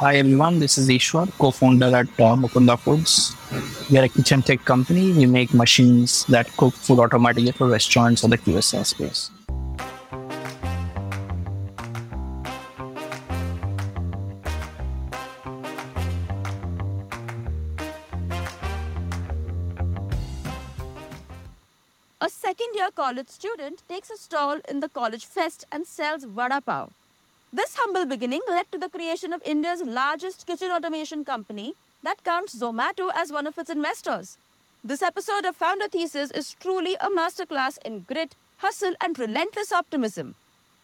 Hi everyone, this is Eshwar, co-founder at uh, Mukunda Foods. We are a kitchen tech company. We make machines that cook food automatically for restaurants or the QSR space. A second year college student takes a stall in the college fest and sells vada pav. This humble beginning led to the creation of India's largest kitchen automation company that counts Zomato as one of its investors. This episode of Founder Thesis is truly a masterclass in grit, hustle, and relentless optimism.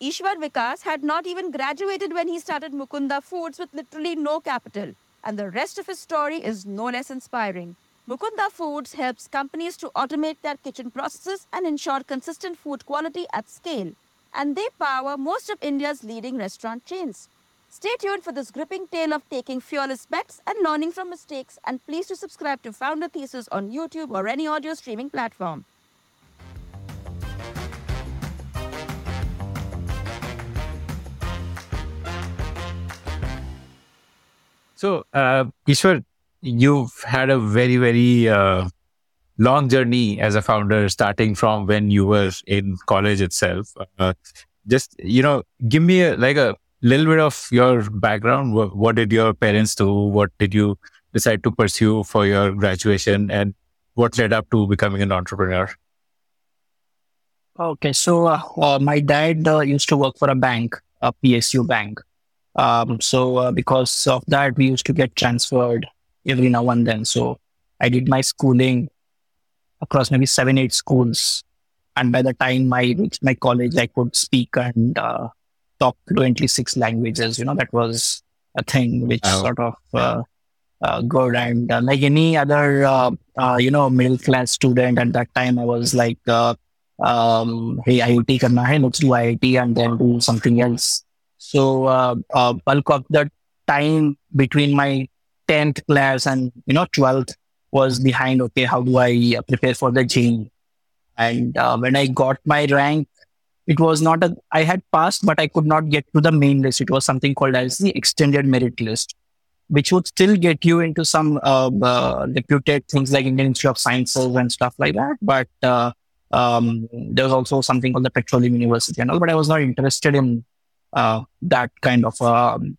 Eshwar Vikas had not even graduated when he started Mukunda Foods with literally no capital, and the rest of his story is no less inspiring. Mukunda Foods helps companies to automate their kitchen processes and ensure consistent food quality at scale. And they power most of India's leading restaurant chains. Stay tuned for this gripping tale of taking fearless bets and learning from mistakes. And please do subscribe to Founder Thesis on YouTube or any audio streaming platform. So, uh, Eshwar, you've had a very, very uh, long journey as a founder, starting from when you were in college itself. Uh, just, you know, give me a, like a little bit of your background. What, what did your parents do? What did you decide to pursue for your graduation? And what led up to becoming an entrepreneur? Okay, so uh, uh, my dad uh, used to work for a bank, a PSU bank. Um, so uh, because of that, we used to get transferred every now and then. So I did my schooling across maybe seven, eight schools. And by the time I reached my college, I could speak and uh, talk fluently six languages. You know, that was a thing which Oh. sort of uh, uh, good. And uh, like any other, uh, uh, you know, middle class student at that time, I was like, uh, um, hey, IIT karna hai, let's do IIT and then do something else. So, uh, uh, bulk of the time between my 10th class and, you know, 12th was behind, okay, how do I uh, prepare for the JEE? And uh, when I got my rank, it was not a, I had passed, but I could not get to the main list. It was something called as the extended merit list, which would still get you into some uh, uh, reputed things like Indian Institute of Sciences and stuff like that. But uh, um, there was also something called the Petroleum University and all, but I was not interested in uh, that kind of um,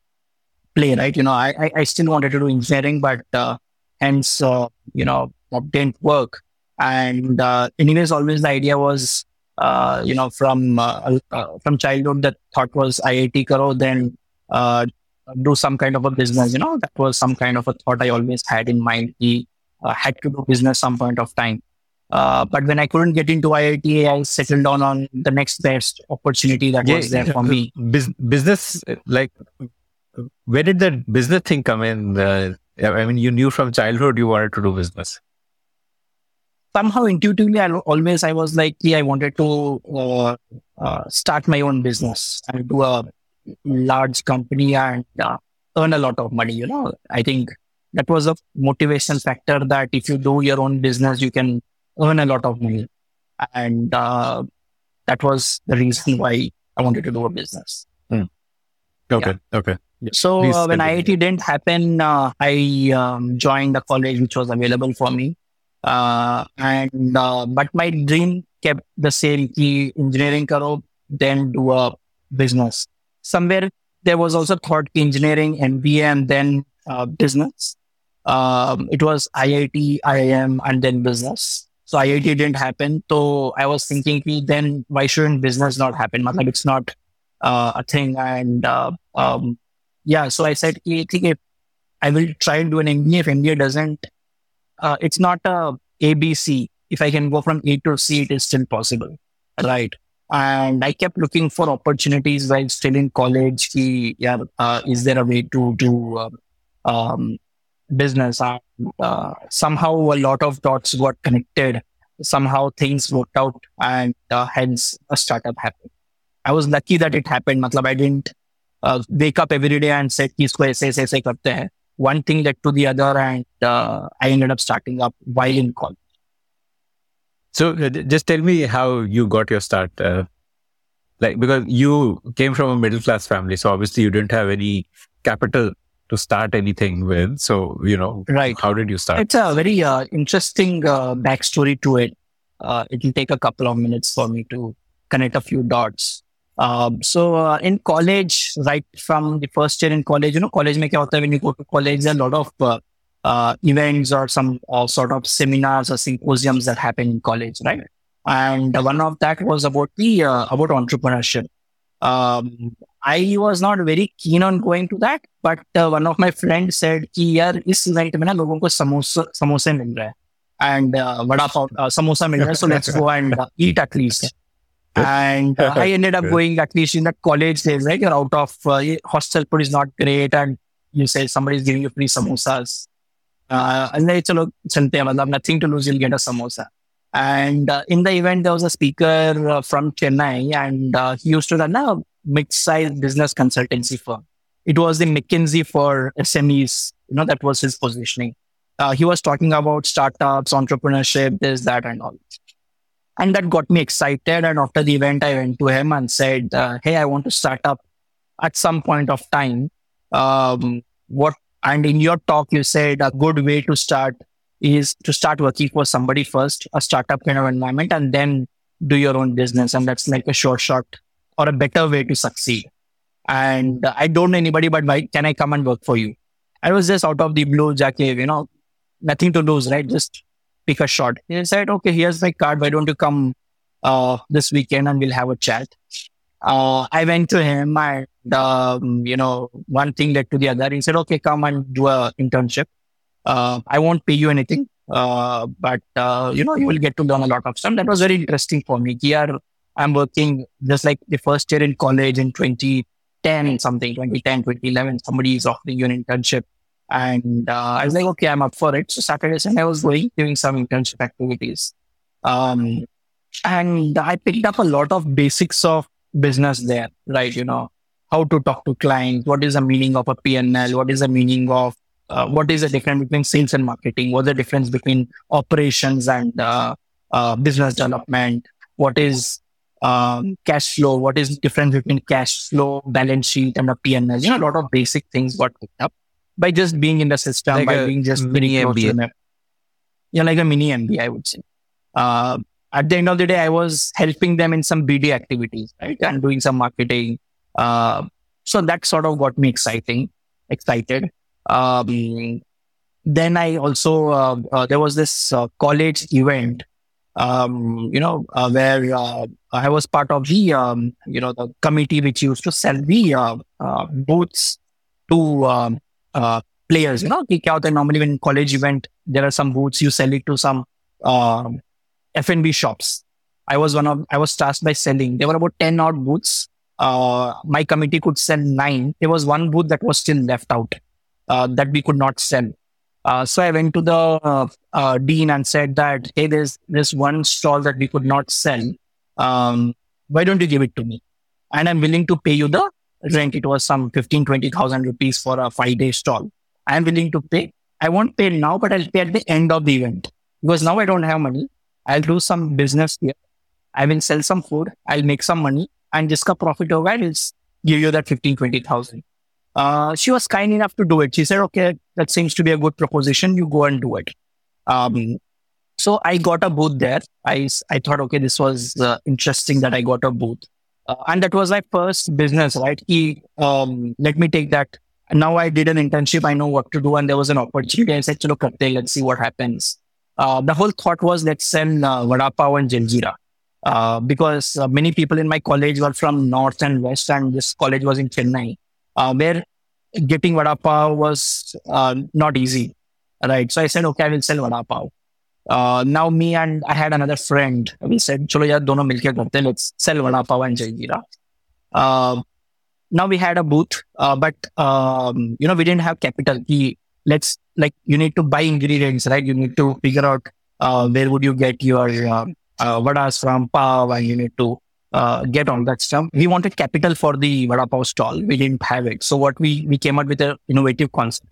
play, right? You know, I, I, I still wanted to do engineering, but uh, hence, uh, you know, didn't work. And uh, anyways, always the idea was, uh, you know, from uh, uh, from childhood, the thought was IIT karo, then uh, do some kind of a business. You know, that was some kind of a thought I always had in mind. Uh, had to do business some point of time. But when I couldn't get into IIT, I settled down on the next best opportunity that was there for me. Business, like, where did the business thing come in? I mean, you knew from childhood you wanted to do business. somehow intuitively I always I was like yeah, I wanted to uh, uh, start my own business and do a large company and uh, earn a lot of money you know I think that was a motivation factor that if you do your own business you can earn a lot of money and uh, that was the reason why I wanted to do a business Okay. Okay. So uh, when. IIT didn't happen, uh, I um, joined a college which was available for me. Uh, and uh, but my dream kept the same: ki engineering karo, then do a business. Somewhere there was also thought engineering, MBA, and then uh, business. Um, it was IIT, IIM, and then business. So IIT didn't happen. So I was thinking, ki then why shouldn't business not happen? Matlab, it's not uh, a thing, and uh, um, yeah, so I said, "Ki, theek hai, I will try and do an MBA. If MBA doesn't, uh, it's not a ABC. If I can go from A to C, it is still possible, right? And I kept looking for opportunities while still in college. Ki, yeah, uh, is there a way to do um, um, business? Uh, somehow a lot of dots got connected. Somehow things worked out, and uh, hence a startup happened. I was lucky that it happened. Matlab, I didn't uh, wake up every day and said कि इसको ऐसे ऐसे ऐसे करते हैं. One thing led to the other, and uh, I ended up starting up while in college. So uh, j- just tell me how you got your start. Uh, like because you came from a middle class family, so obviously you didn't have any capital to start anything with. So, you know, Right. how did you start? It's a very uh, interesting uh, backstory to it. Uh, it will take a couple of minutes for me to connect a few dots. Um, so uh, in college, right from the first year in college, you know, college mein kya hota hai, when you go to college, there are a lot of uh, uh, events or some uh, sort of seminars or symposiums that happen in college, right? And one of that was about the uh, about entrepreneurship. Um, I was not very keen on going to that, but uh, one of my friends said कि यार इस event में ना लोगों को समोसा समोसे मिल रहे हैं and uh, vada pav uh, samosa मिल रहा है so let's go and uh, eat at least and uh, I ended up going at least in the college days, right? You're out of uh, hostel food is not great, and you say somebody's giving you free samosas. Uh, and they chalo chante, nothing to lose, you'll get a samosa. And uh, in the event, there was a speaker uh, from Chennai, and uh, he used to run a mid-sized business consultancy firm. It was the McKinsey for SMEs. You know that was his positioning. Uh, he was talking about startups, entrepreneurship, this, that, and all. And that got me excited. And after the event, I went to him and said, uh, Hey, I want to start up at some point of time. Um, what, and in your talk, you said a good way to start is to start working for somebody first, a startup kind of environment, and then do your own business. And that's like a short shot or a better way to succeed. And uh, I don't know anybody, but why can I come and work for you? I was just out of the blue, Jackie, you know, nothing to lose, right? Just pick a shot. He said, okay, here's my card. Why don't you come uh, this weekend and we'll have a chat? Uh, I went to him and, um, you know, one thing led to the other. He said, okay, come and do a internship. Uh, I won't pay you anything. Uh, but, uh, you know, you will get to learn a lot of stuff. That was very interesting for me. Here, I'm working just like the first year in college in 2010, something, 2010, 2011, somebody is offering you an internship. And uh, I was like, okay, I'm up for it. So Saturday, Sunday, I was going, doing some internship activities. Um, and I picked up a lot of basics of business there, right? You know, how to talk to clients, what is the meaning of a PNL, what is the meaning of, uh, what is the difference between sales and marketing, what's the difference between operations and uh, uh, business development, what is um, cash flow, what is the difference between cash flow, balance sheet, and a PNL. You know, a lot of basic things got picked up by just being in the system, Like by being just mini very close to MBA. Yeah, like a mini MBA, I would say. Uh, at the end of the day, I was helping them in some BD activities, right, and doing some marketing. Uh, so that sort of got me exciting, excited. Um, then I also uh, uh, there was this uh, college event, um, you know, uh, where uh, I was part of the um, you know the committee which used to sell the uh, uh, booths to um, uh, players. You know, kick out. And normally, when college event, there are some boots you sell it to some um, uh, F&B shops. I was one of I was tasked by selling. There were about ten odd boots. Uh, my committee could sell nine. There was one booth that was still left out uh, that we could not sell. Uh, so I went to the uh, uh, dean and said that hey, there's this one stall that we could not sell. Um, why don't you give it to me? And I'm willing to pay you the rent. It was some 15, 20,000 rupees for a five day stall. I'm willing to pay. I won't pay now, but I'll pay at the end of the event because now I don't have money. I'll do some business here. I will sell some food. I'll make some money and jiska profit hoga, I'll give you that 15, 20,000. Uh, she was kind enough to do it. She said, okay, that seems to be a good proposition. You go and do it. Um, so I got a booth there. I, I thought, okay, this was uh, interesting that I got a booth. Uh, and that was my first business, right? He, um, let me take that. Now I did an internship. I know what to do. And there was an opportunity. I said, Chalo, karte, let's see what happens. Uh, the whole thought was let's sell uh, vada pav and jaljeera. Uh, because uh, many people in my college were from north and west, and this college was in Chennai, uh, where getting vada pav was uh, not easy, right? So I said, okay, I will sell vada pav. Uh, now me and I had another friend. We said, chalo yaar, dono milke karte, let's sell vada pav and jaljeera. Uh, now we had a booth, uh, but um, you know we didn't have capital. Ki, let's like you need to buy ingredients, right? You need to figure out where would you get your vadas from pav, and you need to get all that stuff. We wanted capital for the vada pav stall. We didn't have it, so what we we came up with an innovative concept.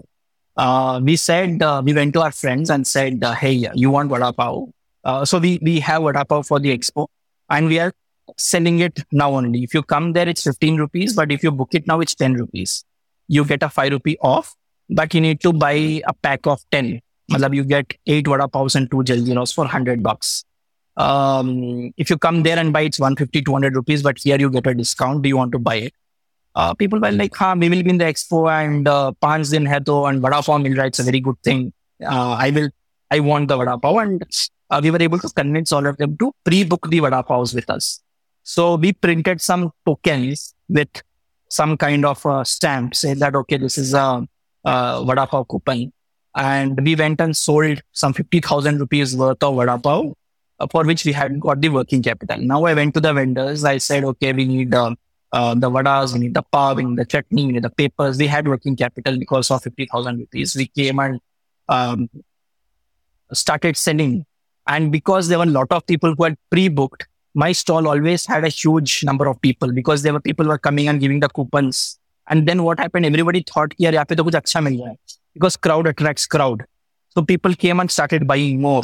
Uh, we said uh, we went to our friends and said, uh, "Hey, you want vada pav?" Uh, so we we have vada pav for the expo, and we are selling it now only. If you come there, it's 15 rupees, but if you book it now, it's 10 rupees. You get a 5 rupee off but you need to buy a pack of 10. Matlab you get eight vada paos and two jaljeeros for 100 bucks. Um, if you come there and buy it's 150, 200 rupees, but here you get a discount. Do you want to buy it? Uh, people were like, ha, we will be in the expo and uh, पांच din hai to and vada pav raha, it's a very good thing. Uh, I will, I want the vada pav and uh, we were able to convince all of them to pre-book the vada with us. So we printed some tokens with some kind of a stamp saying that, okay, this is a, a vada pav coupon. And we went and sold some 50,000 rupees worth of vada pav uh, for which we had got the working capital. Now I went to the vendors. I said, okay, we need uh, the vadas, we need the pav, we need the chutney, we need the papers. We had working capital because of 50,000 rupees. We came and um, started selling. And because there were a lot of people who had pre-booked, my stall always had a huge number of people because there were people who were coming and giving the coupons. And then what happened? Everybody thought, yeah, to kuch acha mil because crowd attracts crowd. So people came and started buying more.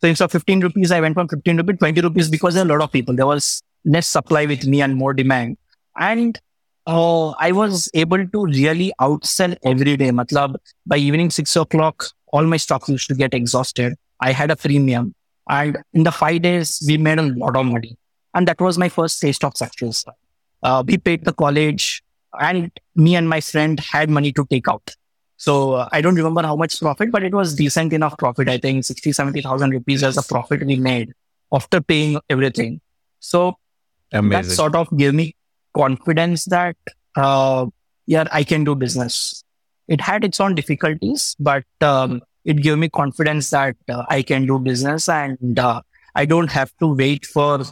So instead of 15 rupees, I went from 15 rupees, 20 rupees because there a lot of people. There was less supply with me and more demand. And uh, I was able to really outsell every day. Matlab, by evening six o'clock, all my stock used to get exhausted. I had a premium. And in the five days, we made a lot of money. And that was my first taste of success. Uh, we paid the college and me and my friend had money to take out. So uh, I don't remember how much profit, but it was decent enough profit. I think 60, 70,000 rupees as a profit we made after paying everything. So Amazing. that sort of gave me confidence that, uh, yeah, I can do business. It had its own difficulties, but um, it gave me confidence that uh, I can do business and uh, I don't have to wait for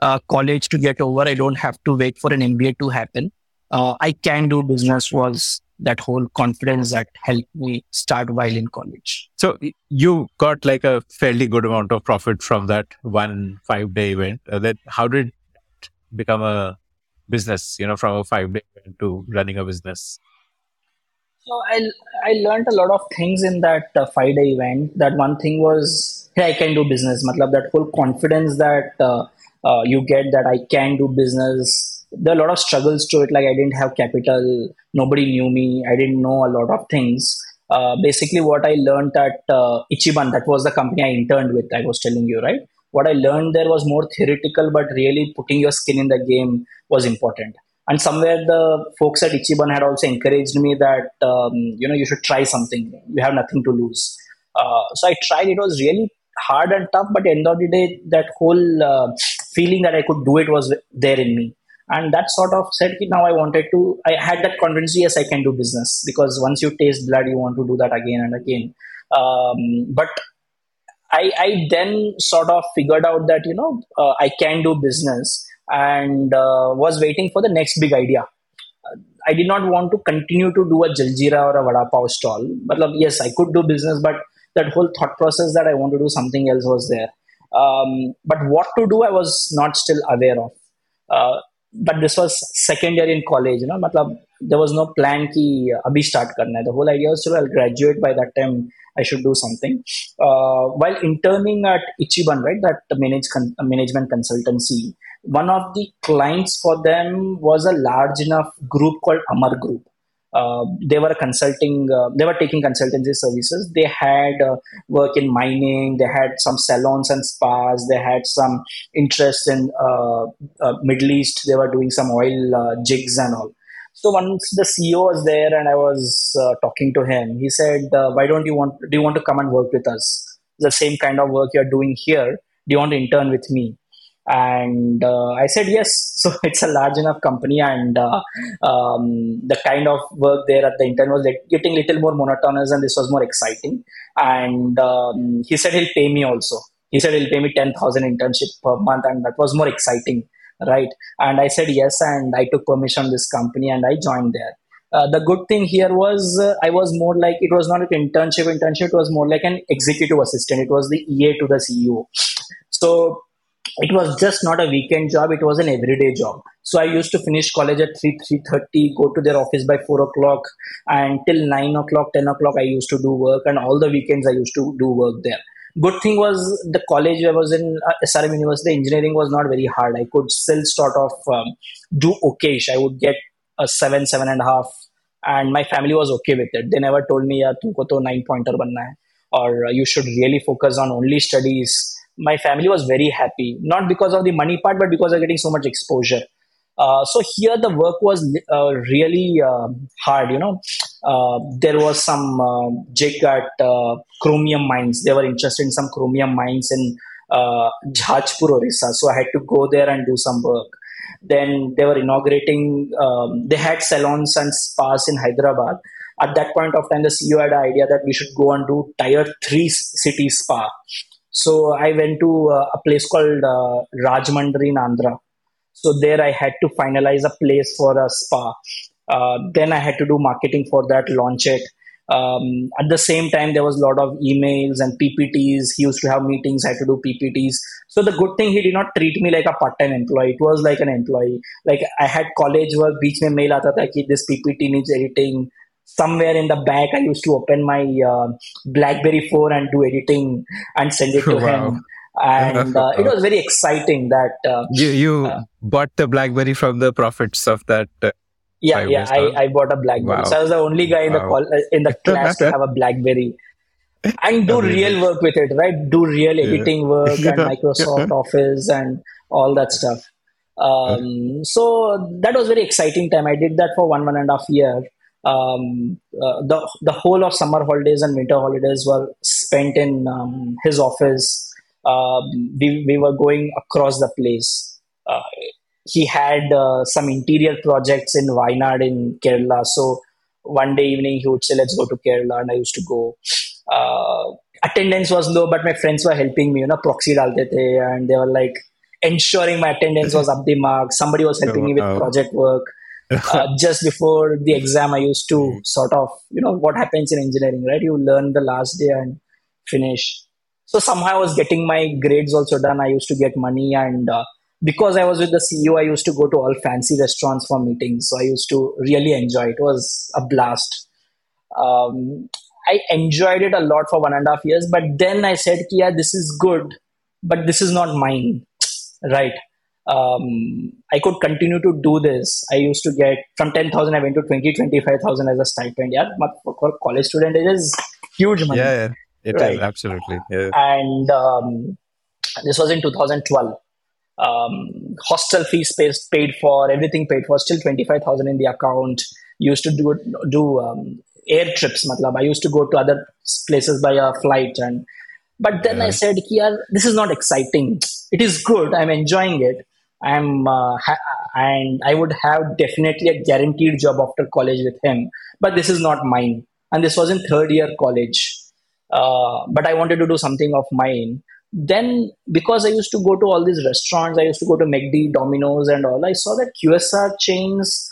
uh, college to get over. I don't have to wait for an MBA to happen. Uh, I can do business was that whole confidence that helped me start while in college. So you got like a fairly good amount of profit from that one five day event. Uh, then how did it become a business? You know, from a five day to running a business. So I I learned a lot of things in that uh, five day event. That one thing was, hey, I can do business. Matlab, that whole confidence that uh, uh, you get that I can do business there are a lot of struggles to it. Like I didn't have capital, nobody knew me, I didn't know a lot of things. Uh, basically, what I learned at uh, Ichiban, that was the company I interned with. I was telling you, right? What I learned there was more theoretical, but really putting your skin in the game was important. And somewhere the folks at Ichiban had also encouraged me that um, you know you should try something. You have nothing to lose. Uh, so I tried. It was really hard and tough, but end of the day, that whole uh, feeling that I could do it was there in me and that sort of said now i wanted to i had that confidence yes i can do business because once you taste blood you want to do that again and again um, but I, I then sort of figured out that you know uh, i can do business and uh, was waiting for the next big idea. I did not want to continue to do a jaljeera or a vada pav stall. But yes i could do business but that whole thought process that i want to do something else was there. Um, but what to do i was not still aware of. Uh, but this was second year in college you know matlab, there was no plan ki abhi start karna hai. the whole idea was to I'll graduate by that time I should do something. Uh, while interning at Ichiban right that manage con- management consultancy one of the clients for them was a large enough group called Amar Group. Uh, they were consulting uh, they were taking consultancy services. They had uh, work in mining they had some salons and spas they had some interest in uh, uh, middle east they were doing some oil jigs and all so once the ceo was there and i was talking to him he said why don't you want do you want to come and work with us? The same kind of work you're doing here. Do you want to intern with me? And uh, i said yes. So it's a large enough company and uh, um, the kind of work there at the intern was like getting a little more monotonous and this was more exciting. And um, he said he'll pay me also. He said he'll pay me 10000 internship per month and that was more exciting right and i said yes and i took permission this company and i joined there uh, the good thing here was uh, I was more like it was not an internship. Internship it was more like an executive assistant. It was the EA to the CEO. So it was just not a weekend job it was an everyday job so i used to finish college at 3 3.30 go to their office by 4 o'clock and till 9 o'clock 10 o'clock i used to do work and all the weekends i used to do work there good thing was the college i was in uh, srm university engineering was not very hard i could still sort of um, do okayish i would get a seven seven and a half and my family was okay with it. They never told me, "Yeah, तुमको तो nine pointer banna hai," or "You should really focus on only studies." My family was very happy, not because of the money part, but because of getting so much exposure. Uh, so here the work was uh, really uh, hard. You know, uh, there was some uh, jig at uh, chromium mines. They were interested in some chromium mines in uh, Jajpur, Orissa. So I had to go there and do some work. Then they were inaugurating. Um, they had salons and spas in Hyderabad. At that point of time, the CEO had an idea that we should go and do tier three city spa. So I went to uh, a place called uh, Rajahmundry in Andhra so there I had to finalize a place for a spa. Uh, then I had to do marketing for that, launch it. Um, at the same time, there was a lot of emails and PPTs. He used to have meetings, I had to do PPTs. So the good thing, he did not treat me like a part-time employee. It was like an employee. Like I had college work, beach mein mail aata tha ki this PPT needs editing. Somewhere in the back, I used to open my uh, BlackBerry 4 and do editing and send it to Wow. him. And uh, it was very exciting that uh, You you Uh, bought the BlackBerry from the profits of that. Yeah, Five yeah. I. I bought a BlackBerry. Wow. So I was the only guy in the Wow. call, uh, in the class to have a BlackBerry, and do Amazing. real work with it. Right? Do real Yeah. editing work and Yeah. Microsoft Office and all that stuff. Um, so that was very exciting time. I did that for one one and a half year. Um, uh, the the whole of summer holidays and winter holidays were spent in um, his office. Um, we we were going across the place. Uh, he had uh, some interior projects in Wayanad in Kerala. So one day evening he would say, "Let's go to Kerala," and I used to go. Uh, attendance was low, but my friends were helping me. You know, proxy dalte the, and they were like ensuring my attendance was up the mark. Somebody was helping me with project work. Uh, just before the exam, I used to sort of, you know, what happens in engineering, right? You learn the last day and finish. So somehow I was getting my grades also done. I used to get money, and uh, because I was with the CEO, I used to go to all fancy restaurants for meetings. So I used to really enjoy. It was a blast. Um, I enjoyed it a lot for one and a half years, but then I said, "Yeah, this is good, but this is not mine." Right? Um, I could continue to do this. I used to get from ten thousand, I went to 20, 25,000 as a stipend. Yeah, but for college student, it is huge money yeah, yeah. It is Right. absolutely. Yeah. and um, this was in 2012 um, hostel fees paid, paid for everything paid for still 25000 in the account. Used to do do um, air trips matlab. i used to go to other places by a flight and but then i said "Ki yaar, this is not exciting. It is good. I'm enjoying it. I'm uh, ha- and i would have definitely a guaranteed job after college with him but this is not mine. And this was in third year college. Uh, but I wanted to do something of mine. Then, because I used to go to all these restaurants, I used to go to McD, Domino's, and all. I saw that QSR chains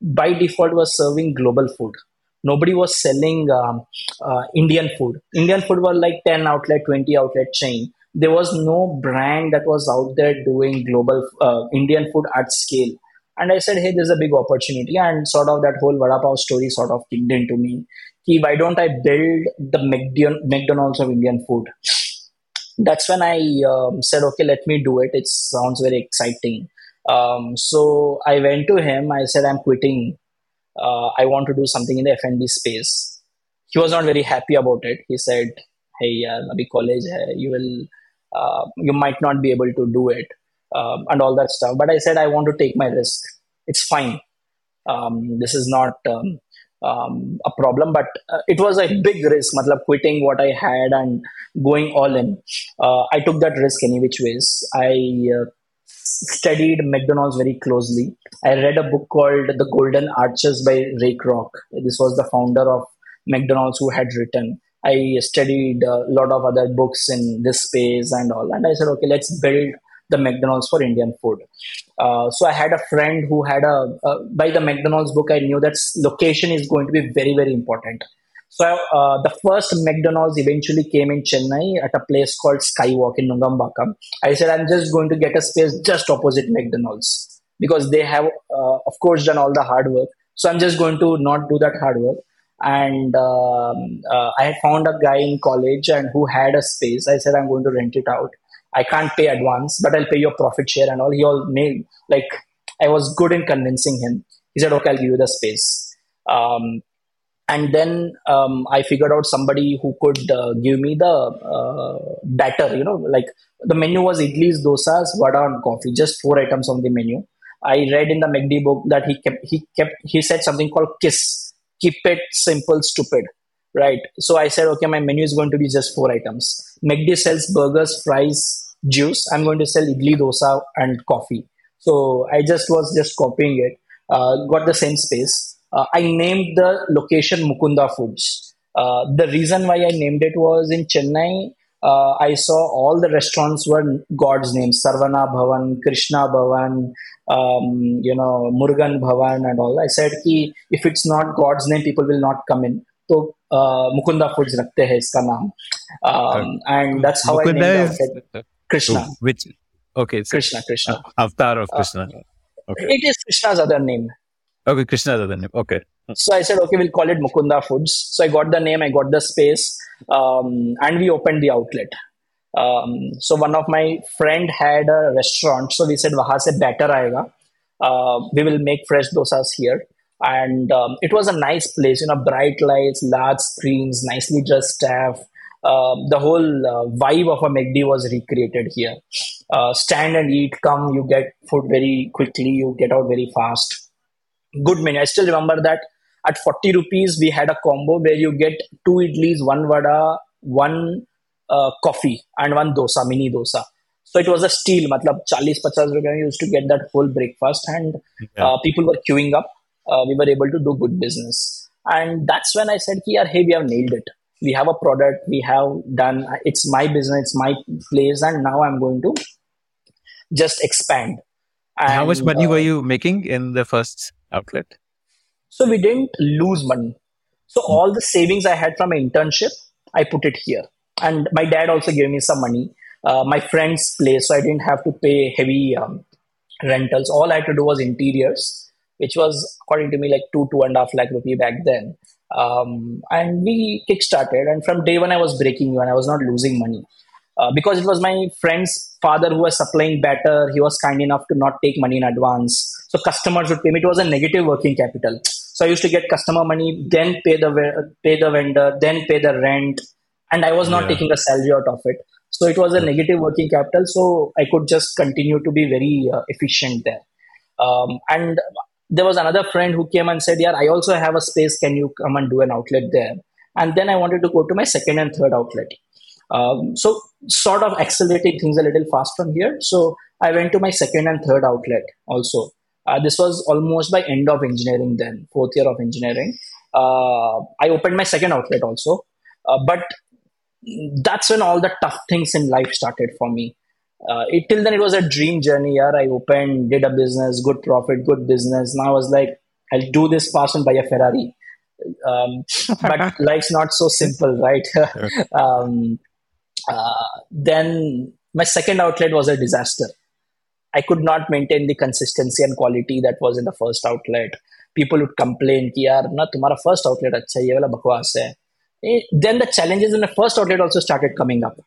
by default was serving global food. Nobody was selling um, uh, Indian food. Indian food was like 10 outlet, 20 outlet chain. There was no brand that was out there doing global uh, Indian food at scale. And I said, hey, there's a big opportunity. And sort of that whole Vada Pav story sort of kicked into me. Why don't I build the McDon- McDonald's of Indian food? That's when I um, said, okay, let me do it. It sounds very exciting. Um, so I went to him. I said, I'm quitting. Uh, I want to do something in the F&B space. He was not very happy about it. He said, hey, yaar, abhi college. You will, uh, you might not be able to do it um, and all that stuff. But I said, I want to take my risk. It's fine. Um, this is not um, a problem, but uh, it was a big risk. Matlab, quitting what I had and going all in. Uh, I took that risk any which ways. I uh, studied McDonald's very closely. I read a book called The Golden Arches by Ray Kroc. This was the founder of McDonald's who had written. I studied a lot of other books in this space and all, and I said, okay, let's build the McDonald's for Indian food. Uh, so I had a friend who had a by the McDonald's book. I knew that location is going to be very very important. So uh, the first McDonald's eventually came in Chennai at a place called Skywalk in Nungambakkam. I said I'm just going to get a space just opposite McDonald's because they have uh, of course done all the hard work. So I'm just going to not do that hard work. And um, uh, I found a guy in college and who had a space. I said I'm going to rent it out. I can't pay advance, but I'll pay your profit share and all. He all made like I was good in convincing him. He said, "Okay, I'll give you the space." Um, and then um, I figured out somebody who could uh, give me the uh, batter. You know, like the menu was idlis, dosas, vada, and coffee. Just four items on the menu. I read in the McD book that he kept he kept he said something called KISS, keep it simple, stupid. Right. So I said, okay, my menu is going to be just four items. McD sells burgers, fries, juice. I'm going to sell idli, dosa, and coffee. So I just was just copying it. Uh, got the same space. Uh, I named the location Mukunda Foods. Uh, the reason why I named it was in Chennai. Uh, I saw all the restaurants were God's names: Saravana Bhavan, Krishna Bhavan, um, you know, Murugan Bhavan, and all. I said, ki, if it's not God's name, people will not come in. So uh, Mukunda Foods रखते हैं इसका नाम, um, and that's how I named Mukunda it. is Krishna. which okay so Krishna, Krishna. avatar of Krishna. Okay. It is Krishna's other name. Okay, Krishna is the name. Okay. So I said, okay, we'll call it Mukunda Foods. So I got the name, I got the space, um, and we opened the outlet. Um, so one of my friend had a restaurant, so we said, "Waha se better aega." Uh, we will make fresh dosas here, and um, it was a nice place. You know, bright lights, large screens, nicely dressed staff. Um, the whole uh, vibe of a McD was recreated here. Uh, stand and eat, come, you get food very quickly, you get out very fast good menu. I still remember that at 40 rupees, we had a combo where you get two idlis, one vada, one uh, coffee, and one dosa, mini dosa. So it was a steal. Matlab 40 50 rupees you used to get that whole breakfast, and Yeah. uh, people were queuing up. Uh, we were able to do good business. And that's when I said, ki, yaar, hey, we have nailed it. We have a product, we have done, it's my business, it's my place, and now I'm going to just expand. And How much money uh, were you making in the first outlet? So we didn't lose money. So all the savings I had from my internship, I put it here. And my dad also gave me some money. Uh, my friend's place, so I didn't have to pay heavy um, rentals. All I had to do was interiors, which was according to me like two two and a half lakh rupee back then. Um, and we kickstarted. And from day one, I was breaking even. I was not losing money uh, because it was my friend's father who was supplying batter. He was kind enough to not take money in advance. So customers would pay me. It was a negative working capital. So I used to get customer money, then pay the pay the vendor, then pay the rent, and I was not Yeah. taking a salary out of it. So it was a negative working capital. So I could just continue to be very uh, efficient there. Um, and there was another friend who came and said, "Yeah, I also have a space. Can you come and do an outlet there?" And then I wanted to go to my second and third outlet. Um, so sort of accelerating things a little fast from here. So I went to my second and third outlet also. Uh, this was almost by end of engineering then, fourth year of engineering. Uh, I opened my second outlet also, uh, but that's when all the tough things in life started for me uh, it, till then it was a dream journey. Yeah, I opened, did a business, good profit, good business. Now I was like, I'll do this fashion by a Ferrari. Um, but life's not so simple, right? um, uh, then my second outlet was a disaster. I could not maintain the consistency and quality that was in the first outlet. People would complain, ki, na, tumhara first outlet acha hai, ye wala bakwas hai. Eh, then the challenges in the first outlet also started coming up,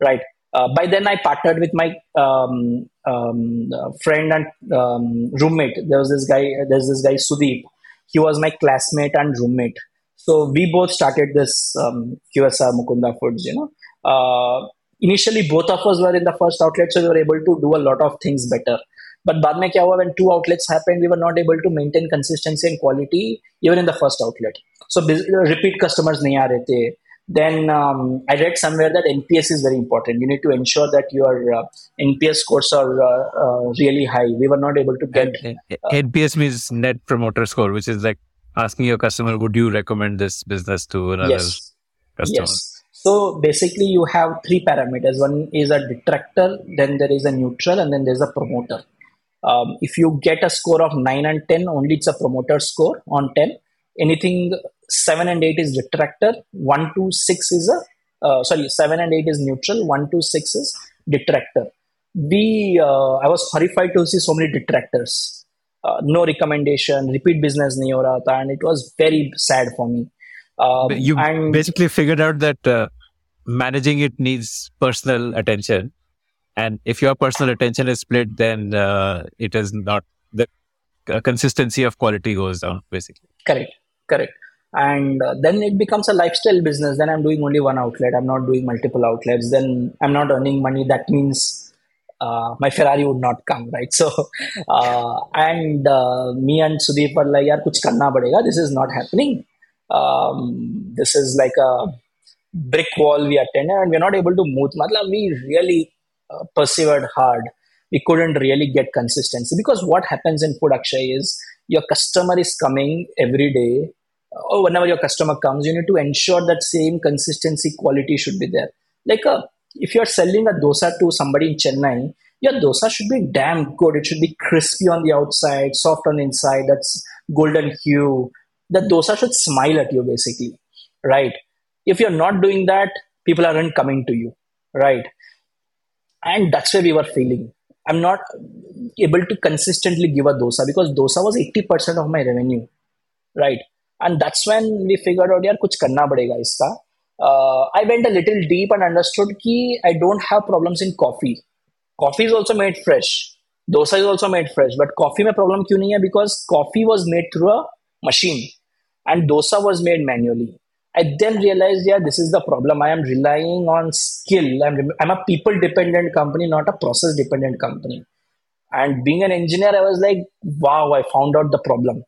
right? Uh, by then I partnered with my um, um, uh, friend and um, roommate. There was this guy. There's this guy Sudeep. He was my classmate and roommate. So we both started this um, QSR Mukunda Foods. You know, uh, initially both of us were in the first outlet, so we were able to do a lot of things better. But बाद में क्या हुआ when two outlets happened, we were not able to maintain consistency and quality even in the first outlet. So bus- repeat customers नहीं आ रहे थे. then um, I read somewhere that NPS is very important. You need to ensure that your uh, NPS scores are uh, uh, really high. We were not able to get NPS means Net Promoter Score, which is like asking your customer, would you recommend this business to another yes, customer? yes. So basically, you have three parameters. One is a detractor, then there is a neutral, and then there's a promoter. Um, if you get a score of 9 and 10, only it's a promoter score on 10. Anything 7 and 8 is detractor, 1 to 6 is a, uh, sorry, 7 and 8 is neutral, 1 to 6 is detractor. We, uh, I was horrified to see so many detractors. Uh, no recommendation, repeat business nahi ho raha tha, and it was very sad for me. Um, you and basically figured out that uh, managing it needs personal attention. And if your personal attention is split, then uh, it is not the uh, consistency of quality goes down, basically. Correct. correct. And uh, then it becomes a lifestyle business. Then I'm doing only one outlet. I'm not doing multiple outlets. Then I'm not earning money. That means uh, my Ferrari would not come, right? So, uh, and uh, me and Sudeep were like, yaar, kuch karna padega. This is not happening. Um, this is like a brick wall we attended and we're not able to move. Matla, we really uh, persevered hard. We couldn't really get consistency because what happens in food Akshay is your customer is coming every day or whenever your customer comes, you need to ensure that same consistency quality should be there. Like uh, if you're selling a dosa to somebody in Chennai, your dosa should be damn good. It should be crispy on the outside, soft on the inside, that's golden hue. The dosa should smile at you basically, right? If you're not doing that, people aren't coming to you, right? And that's where we were failing. I'm not able to consistently give a dosa because dosa was 80% of my revenue, right? And that's when we figured out, kuch karna padega iska. Uh, I went a little deep and understood that I don't have problems in coffee. Coffee is also made fresh. Dosa is also made fresh. But coffee mein problem kyun nahi hai? Because coffee was made through a machine and dosa was made manually. I then realized, yeah, this is the problem. I am relying on skill. I'm, I'm a people dependent company, not a process dependent company. And being an engineer, I was like, wow, I found out the problem.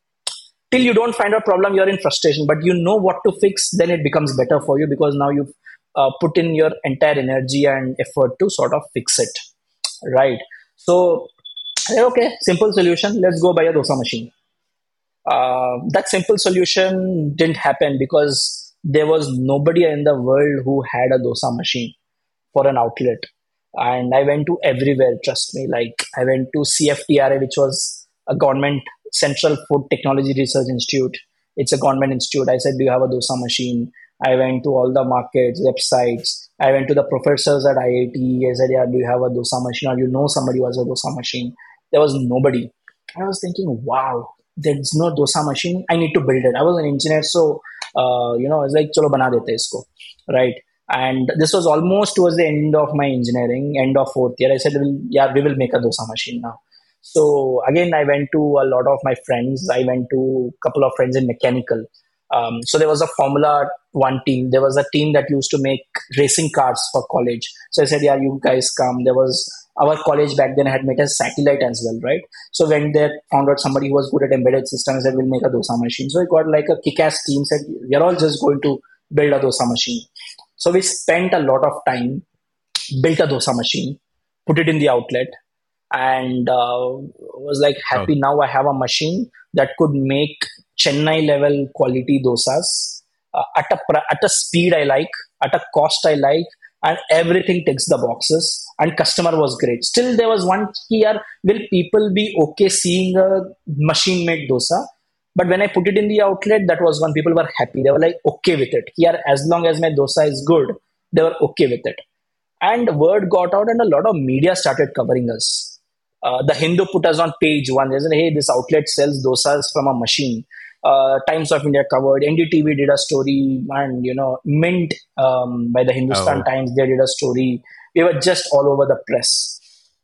Till you don't find a problem, you're in frustration. But you know what to fix, then it becomes better for you because now you've uh, put in your entire energy and effort to sort of fix it. Right. So, okay, simple solution. Let's go buy a dosa machine. Uh, that simple solution didn't happen because there was nobody in the world who had a dosa machine for an outlet. And I went to everywhere, trust me. Like I went to CFTRI which was a government Central Food Technology Research Institute. It's a government institute. I said, Do you have a dosa machine? I went to all the markets, websites. I went to the professors at IIT. I said, Yeah, do you have a dosa machine? Or you know somebody who has a dosa machine? There was nobody. I was thinking, wow, there's no dosa machine. I need to build it. I was an engineer, so uh, you know, I was like, chalo bana dete isko, right? And this was almost towards the end of my engineering, end of fourth year. I said, yeah, we will make a dosa machine now. So again, I went to a lot of my friends. I went to a couple of friends in mechanical. Um, so there was a Formula One team. There was a team that used to make racing cars for college. So I said, yeah, you guys come. There was our college back then had made a satellite as well, right? So when they found out somebody who was good at embedded systems, said we'll make a dosa machine. So it got like a kick-ass team said we're all just going to build a dosa machine. So we spent a lot of time, built a dosa machine, put it in the outlet, and uh, was like happy. Oh. Now I have a machine that could make Chennai level quality dosas uh, at a at a speed I like, at a cost I like, and everything ticks the boxes and customer was great. Still there was one here will people be okay seeing a machine made dosa? But when i put it in the outlet that was when people were happy. They were like okay with it. Here as long as my dosa is good they were okay with it. And word got out and a lot of media started covering us uh, the hindu put us on page one they said hey this outlet sells dosas from a machine uh, Times of India covered, NDTV did a story, and you know, Mint um, by the Hindustan oh. Times they did a story. We were just all over the press.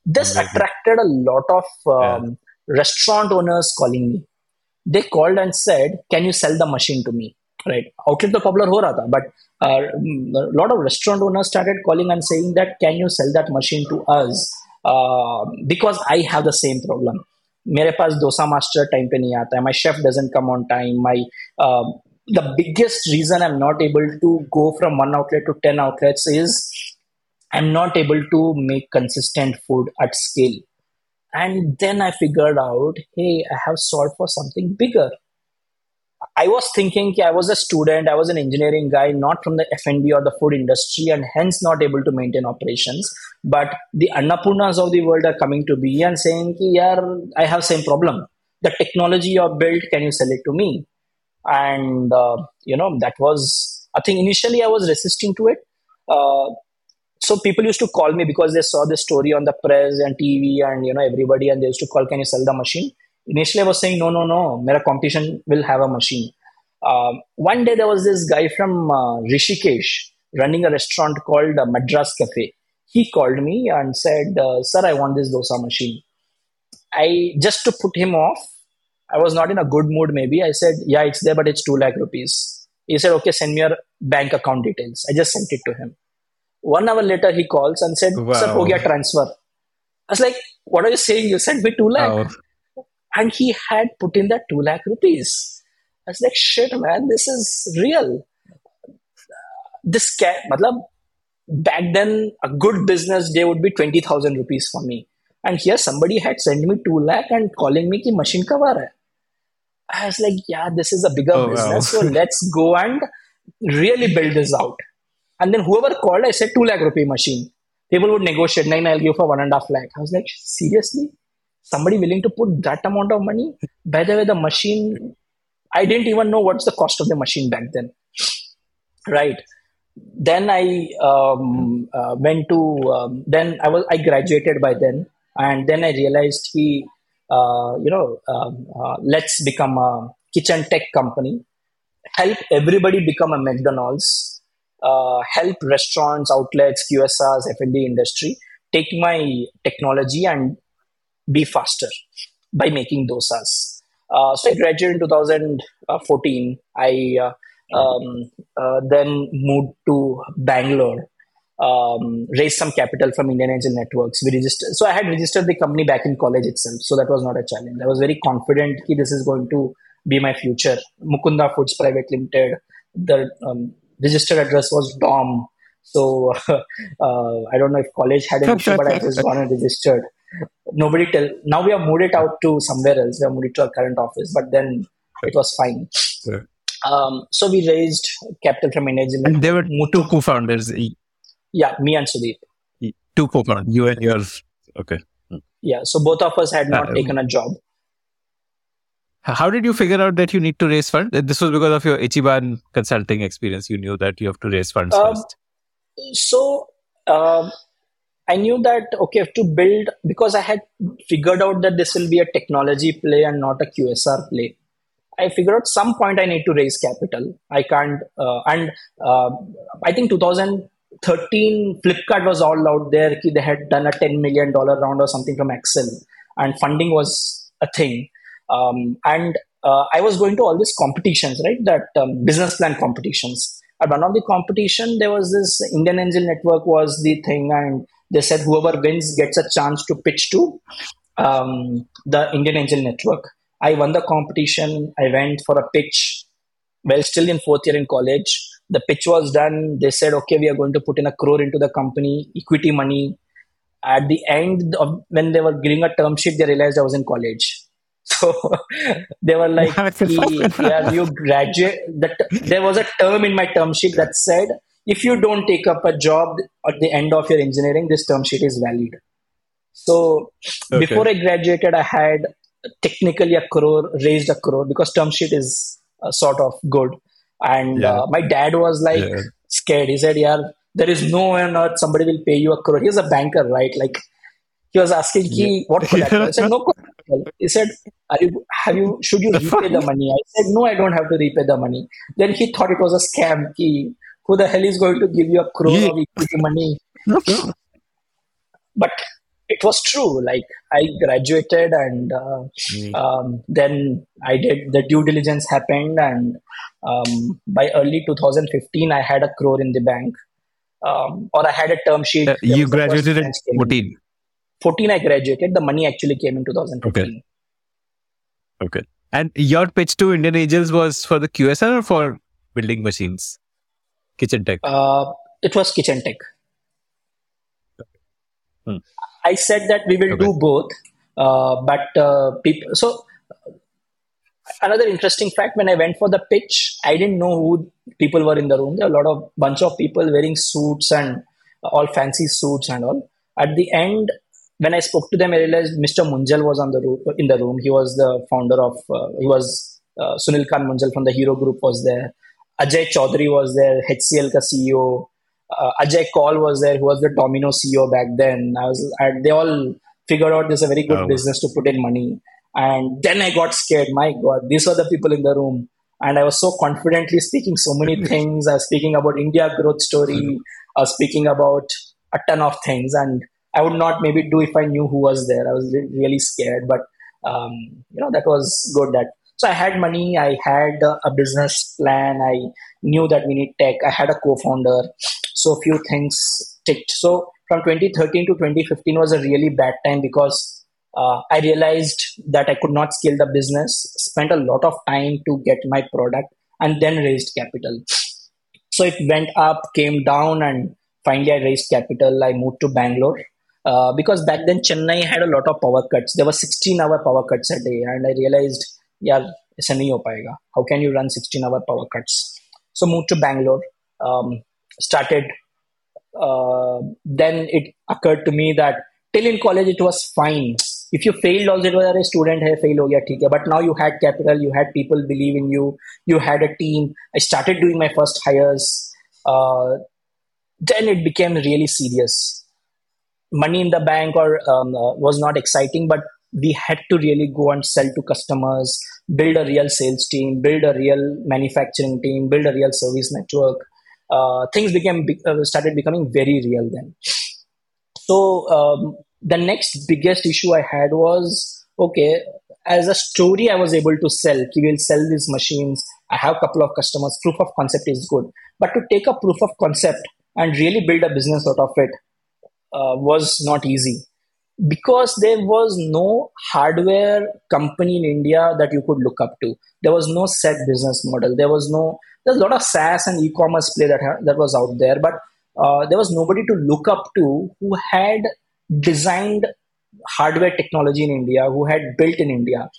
This mm-hmm. attracted a lot of um, yeah. restaurant owners calling me. They called and said, "Can you sell the machine to me?" Right, outlet the popular ho raha tha, but uh, a lot of restaurant owners started calling and saying that, "Can you sell that machine to us?" Uh, because I have the same problem मेरे पास dosa master time पे नहीं आता है my chef doesn't come on time my the biggest reason I'm not able to go from one outlet to 10 outlets is I'm not able to make consistent food at scale. And then I figured out, hey, I have sought for something bigger. I was thinking I was a student, I was an engineering guy, not from the F&B or the food industry, and hence not able to maintain operations. But the Annapurnas of the world are coming to me and saying, yeah, I have same problem. The technology you have built, can you sell it to me? And, uh, you know, that was, I think initially I was resisting to it. Uh, so people used to call me because they saw the story on the press and TV and, you know, everybody, and they used to call, can you sell the machine? Initially I was saying, no, no, no, my competition will have a machine. Uh, one day there was this guy from uh, Rishikesh running a restaurant called uh, Madras Cafe. He called me and said, uh, sir, I want this dosa machine. I just to put him off, I was not in a good mood. Maybe I said, "Yeah, it's there, but it's two lakh rupees." He said, "Okay, send me your bank account details." I just sent it to him. One hour later, he calls and said, Wow. "Sir, ho gaya transfer." I was like, "What are you saying? You sent me two lakh?" Wow. And he had put in that 2 lakh rupees. I was like, shit, man, this is real. This cat, matlab, back then, a good business day would be 20,000 rupees for me. And here somebody had sent me 2 lakh and calling me ki machine hai. I was like, yeah, this is a bigger Oh, wow. business. So let's go and really build this out. And then whoever called, I said 2 lakh rupee machine. People would negotiate, nine, I'll give for one and a half lakh. I was like, seriously? Somebody willing to put that amount of money? By the way, the machine, I didn't even know what's the cost of the machine back then. Right. Then I um, uh, went to, um, then I was, I graduated by then. And then I realized he, uh, you know, um, uh, let's become a kitchen tech company, help everybody become a McDonald's, uh, help restaurants, outlets, QSRs, F&B industry, take my technology and be faster by making dosas. Uh, so I graduated in 2014. I uh, um, uh, then moved to Bangalore, um, raised some capital from Indian Angel Networks. We registered. So I had registered the company back in college itself. So that was not a challenge. I was very confident that this is going to be my future. Mukunda Foods Private Limited. The um, registered address was DOM. So uh, I don't know if college had an issue, but I was gone and registered. Nobody tell. Now we have moved it out to somewhere else. We have moved it to our current office, but then it was fine. Sure. Um, so we raised capital from Indian Angel And there were two co-founders, Yeah, me and Sudeep. two co-founders, you and yours Okay. Yeah, so both of us had not Um, taken a job. How did you figure out that you need to raise funds? This was because of your Ichiban consulting experience. You knew that you have to raise funds Um, first. So um, I knew that okay to build because I had figured out that this will be a technology play and not a QSR play. I figured out some point I need to raise capital. I can't, uh, and uh, I think 2013 Flipkart was all out there. They had done a 10 million dollar round or something from Accel, and funding was a thing. Um, and uh, I was going to all these competitions, right? That um, business plan competitions. At one of the competition, there was this Indian Angel Network was the thing, and they said whoever wins gets a chance to pitch to um, the Indian Angel Network. I won the competition. I went for a pitch. Well, still in fourth year in college. The pitch was done. They said, okay, we are going to put in a crore into the company, equity money. At the end of when they were giving a term sheet, they realized I was in college. So they were like, yeah, you graduate. That there was a term in my term sheet that said, if you don't take up a job at the end of your engineering, this term sheet is valid. So Okay. before I graduated, I had technically a crore, raised a crore because term sheet is uh, sort of good. And Yeah. uh, my dad was like Yeah. scared. He said, "Yeah, there is no way on earth somebody will pay you a crore." He's a banker, right? Like he was asking, "Ki what collateral?" I said, "No collateral." He said, Are you, "Have you? Should you repay the money?" I said, "No, I don't have to repay the money." Then he thought it was a scam. Ki who the hell is going to give you a crore Yeah. of equity money? but it was true like i graduated and uh, Mm. um, then i did the due diligence happened and um, by early 2015 i had a crore in the bank um, or i had a term sheet Uh, you was the first graduated at finance came in. 14. 14 i graduated the money actually came in 2015 Okay. Okay. And your pitch to Indian Angels was for the QSR or for building machines? Kitchen tech. uh, it was kitchen tech Hmm. i said that we will Okay. do both uh, but uh, people so another interesting fact when i went for the pitch i didn't know who people were in the room there were a lot of bunch of people wearing suits and all fancy suits and all at the end when i spoke to them i realized mr munjal was on the room in the room he was the founder of uh, he was uh, sunil kant munjal from the hero group was there ajai chowdhry was there hcl ka ceo uh, Ajay Kaul was there, who was the Domino CEO back then. I was, and they all figured out this is a very good Oh. business to put in money. And then I got scared. My God, these were the people in the room. And I was so confidently speaking so many things. I was speaking about India growth story. I was speaking about a ton of things. And I would not maybe do if I knew who was there. I was really scared. But um, you know that was good. That so I had money, I had a business plan, I knew that we need tech. I had a co-founder, so a few things ticked. So from 2013 to 2015 was a really bad time because uh, I realized that I could not scale the business. Spent a lot of time to get my product, and then raised capital. So it went up, came down, and finally I raised capital. I moved to Bangalore uh, because back then Chennai had a lot of power cuts. There were 16 hour power cuts a day, and I realized, yeah, ऐसा नहीं हो पाएगा. How can you run 16 hour power cuts? So moved to Bangalore. Um, started. Uh, then it occurred to me that till in college it was fine. If you failed also it was a student hai fail ho gaya, theek hai. But now you had capital, you had people believe in you, you had a team. I started doing my first hires. Uh, then it became really serious. Money in the bank or um, uh, was not exciting, but we had to really go and sell to customers, build a real sales team, build a real manufacturing team, build a real service network. Uh, things became uh, started becoming very real then. So um, the next biggest issue I had was okay. As a story, I was able to sell. We will sell these machines. I have a couple of customers. Proof of concept is good, but to take a proof of concept and really build a business out of it uh, was not easy because there was no hardware company in India that you could look up to. There was no set business model. There was no there's a lot of SaaS and e-commerce play that that was out there, but uh, there was nobody to look up to who had designed hardware technology in India, who had built in India.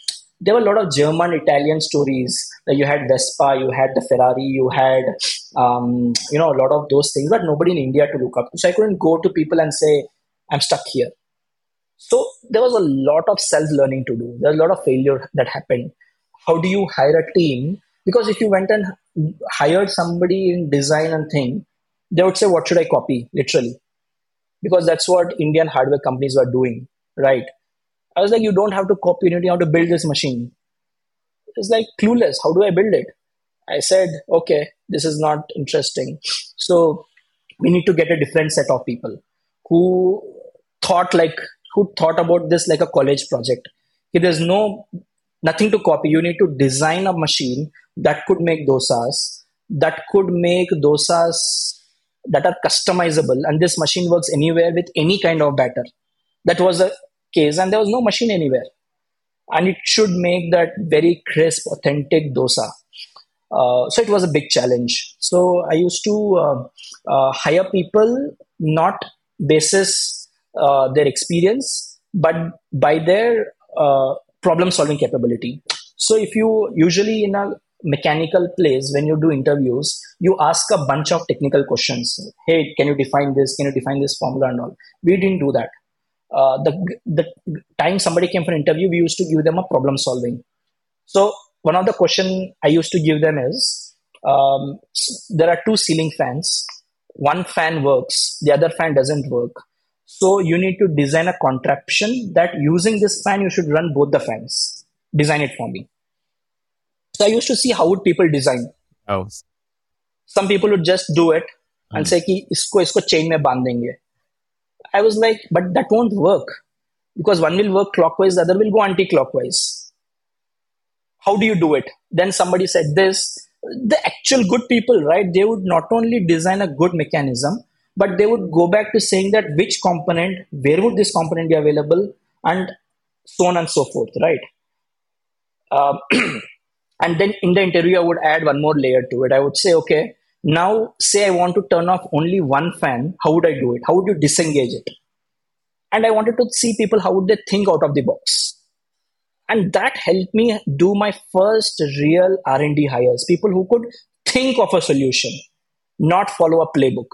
There were a lot of German, Italian stories. You had Vespa, you had the Ferrari, you had um, you know a lot of those things, but nobody in India to look up to. So I couldn't go to people and say, "I'm stuck here." So there was a lot of self learning to do. There's a lot of failure that happened. How do you hire a team? Because if you went and hired somebody in design and thing, they would say, What should I copy? Literally. Because that's what Indian hardware companies were doing, right? I was like, You don't have to copy anything, have to build this machine. It's like clueless. How do I build it? I said, Okay, this is not interesting. So we need to get a different set of people who thought like who thought about this like a college project. There's no nothing to copy. You need to design a machine that could make dosas, that could make dosas that are customizable, and this machine works anywhere with any kind of batter. That was the case, and there was no machine anywhere, and it should make that very crisp, authentic dosa. Uh, so it was a big challenge. So I used to uh, uh, hire people not basis uh, their experience, but by their uh, problem solving capability. So if you usually in a mechanical place when you do interviews you ask a bunch of technical questions. Hey can you define this? Can you define this formula and all? We didn't do that. Uh, the the time somebody came for an interview we used to give them a problem solving. So one of the question i used to give them is um, there are two ceiling fans. One fan works the other fan doesn't work so you need to design a contraption that using this fan, you should run both the fans. Design it for me. So I used to see how would people design. Oh. Some people would just do it and mm. say कि isko isko chain mein bandenge. I was like, but that won't work because one will work clockwise, the other will go anti-clockwise. How do you do it? Then somebody said this. The actual good people, right? They would not only design a good mechanism, but they would go back to saying that which component, where would this component be available, and so on and so forth, right? Uh, and then in the interview, I would add one more layer to it. I would say, okay, now say I want to turn off only one fan. How would I do it? How would you disengage it? And I wanted to see people how would they think out of the box. And that helped me do my first real R&D hires. People who could think of a solution, not follow a playbook.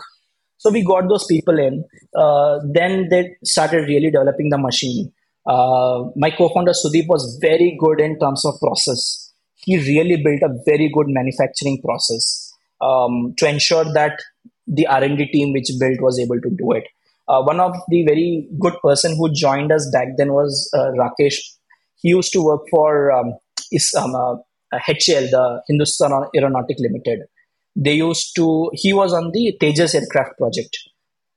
So we got those people in. Uh, then they started really developing the machine. Uh, my co-founder Sudeep was very good in terms of process. He really built a very good manufacturing process um, to ensure that the R&D team which built was able to do it. Uh, one of the very good person who joined us back then was uh, Rakesh. He used to work for um, is, um, HAL, uh, the Hindustan Aeronautic Limited they used to he was on the tejas aircraft project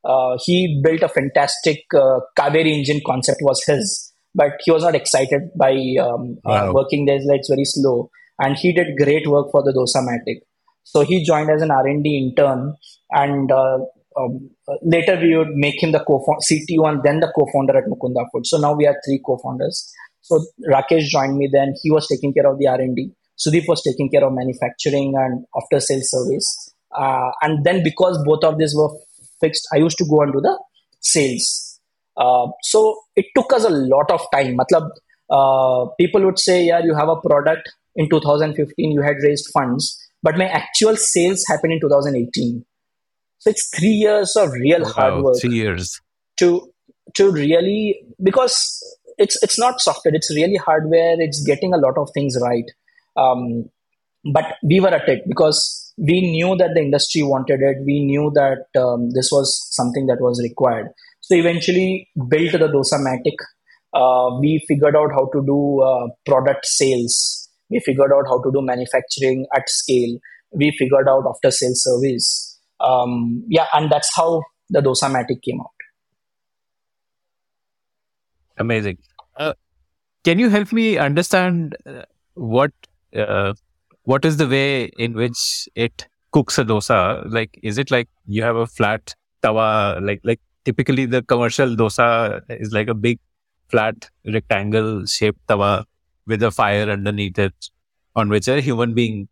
uh, he built a fantastic uh, kaveri engine concept was his but he was not excited by um, uh, Wow. working there. It's very slow, and he did great work for the Dosa Dosamatic. So he joined as an R and D intern, and uh, um, uh, later we would make him the co-founder, CTO, and then the co-founder at Mukunda Food. So now we are three co-founders. So Rakesh joined me then. He was taking care of the R and D. Sudeep was taking care of manufacturing and after sales service. Uh, and then because both of these were fixed, I used to go and do the sales. Uh, so it took us a lot of time. Matlab, uh, people would say, yeah, you have a product in 2015, you had raised funds, but my actual sales happened in 2018. So it's three years of real hard work three years. to to really because it's it's not software it's really hardware it's getting a lot of things right um, but we were at it because we knew that the industry wanted it. We knew that um, this was something that was required. So eventually built the dosamatic uh, we figured out how to do uh, product sales. We figured out how to do manufacturing at scale. We figured out after sales service. Um, yeah and that's how the dosamatic came out. Amazing. Uh, can you help me understand uh, what uh, what is the way in which it cooks a dosa? Like, is it like you have a flat tawa? Like, like typically the commercial dosa is like a big flat rectangle shaped tawa with a fire underneath it, on which a human being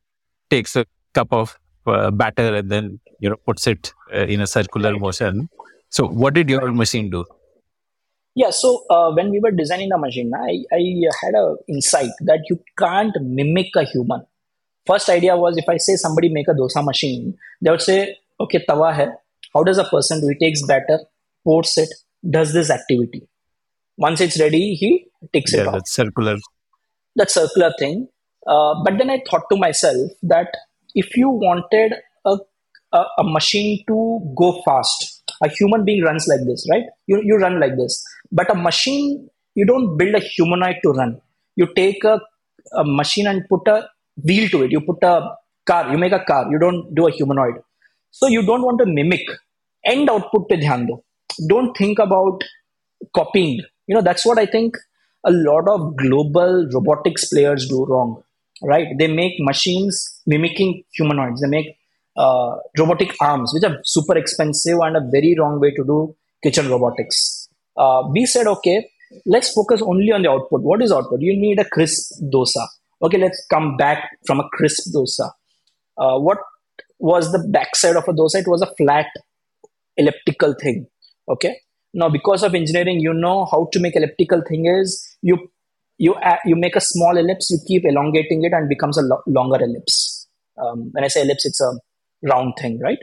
takes a cup of uh, batter and then you know puts it uh, in a circular motion. So, what did your machine do? Yeah, so uh, when we were designing the machine, I, I had a insight that you can't mimic a human. First idea was if I say somebody make a dosa machine, they would say, okay, tawa hai. How does a person do? He takes batter, pours it, does this activity. Once it's ready, he takes it Yeah, off. that's circular. That circular thing. Uh, but then I thought to myself that if you wanted a, a, a machine to go fast, a human being runs like this, right? You, you run like this. But a machine, you don't build a humanoid to run. You take a, a machine and put a wheel to it. You put a car, you make a car. You don't do a humanoid. So you don't want to mimic. End output pe dhyan do. Don't think about copying. You know, that's what I think a lot of global robotics players do wrong, right? They make machines mimicking humanoids. They make uh, robotic arms, which are super expensive and a very wrong way to do kitchen robotics. Uh, we said, okay, let's focus only on the output. What is output? You need a crisp dosa. Okay, let's come back from a crisp dosa. Uh, what was the backside of a dosa? It was a flat elliptical thing. Okay. Now, because of engineering, you know how to make elliptical thing is you you you make a small ellipse, you keep elongating it, and becomes a lo- longer ellipse. Um, when I say ellipse, it's a round thing, right?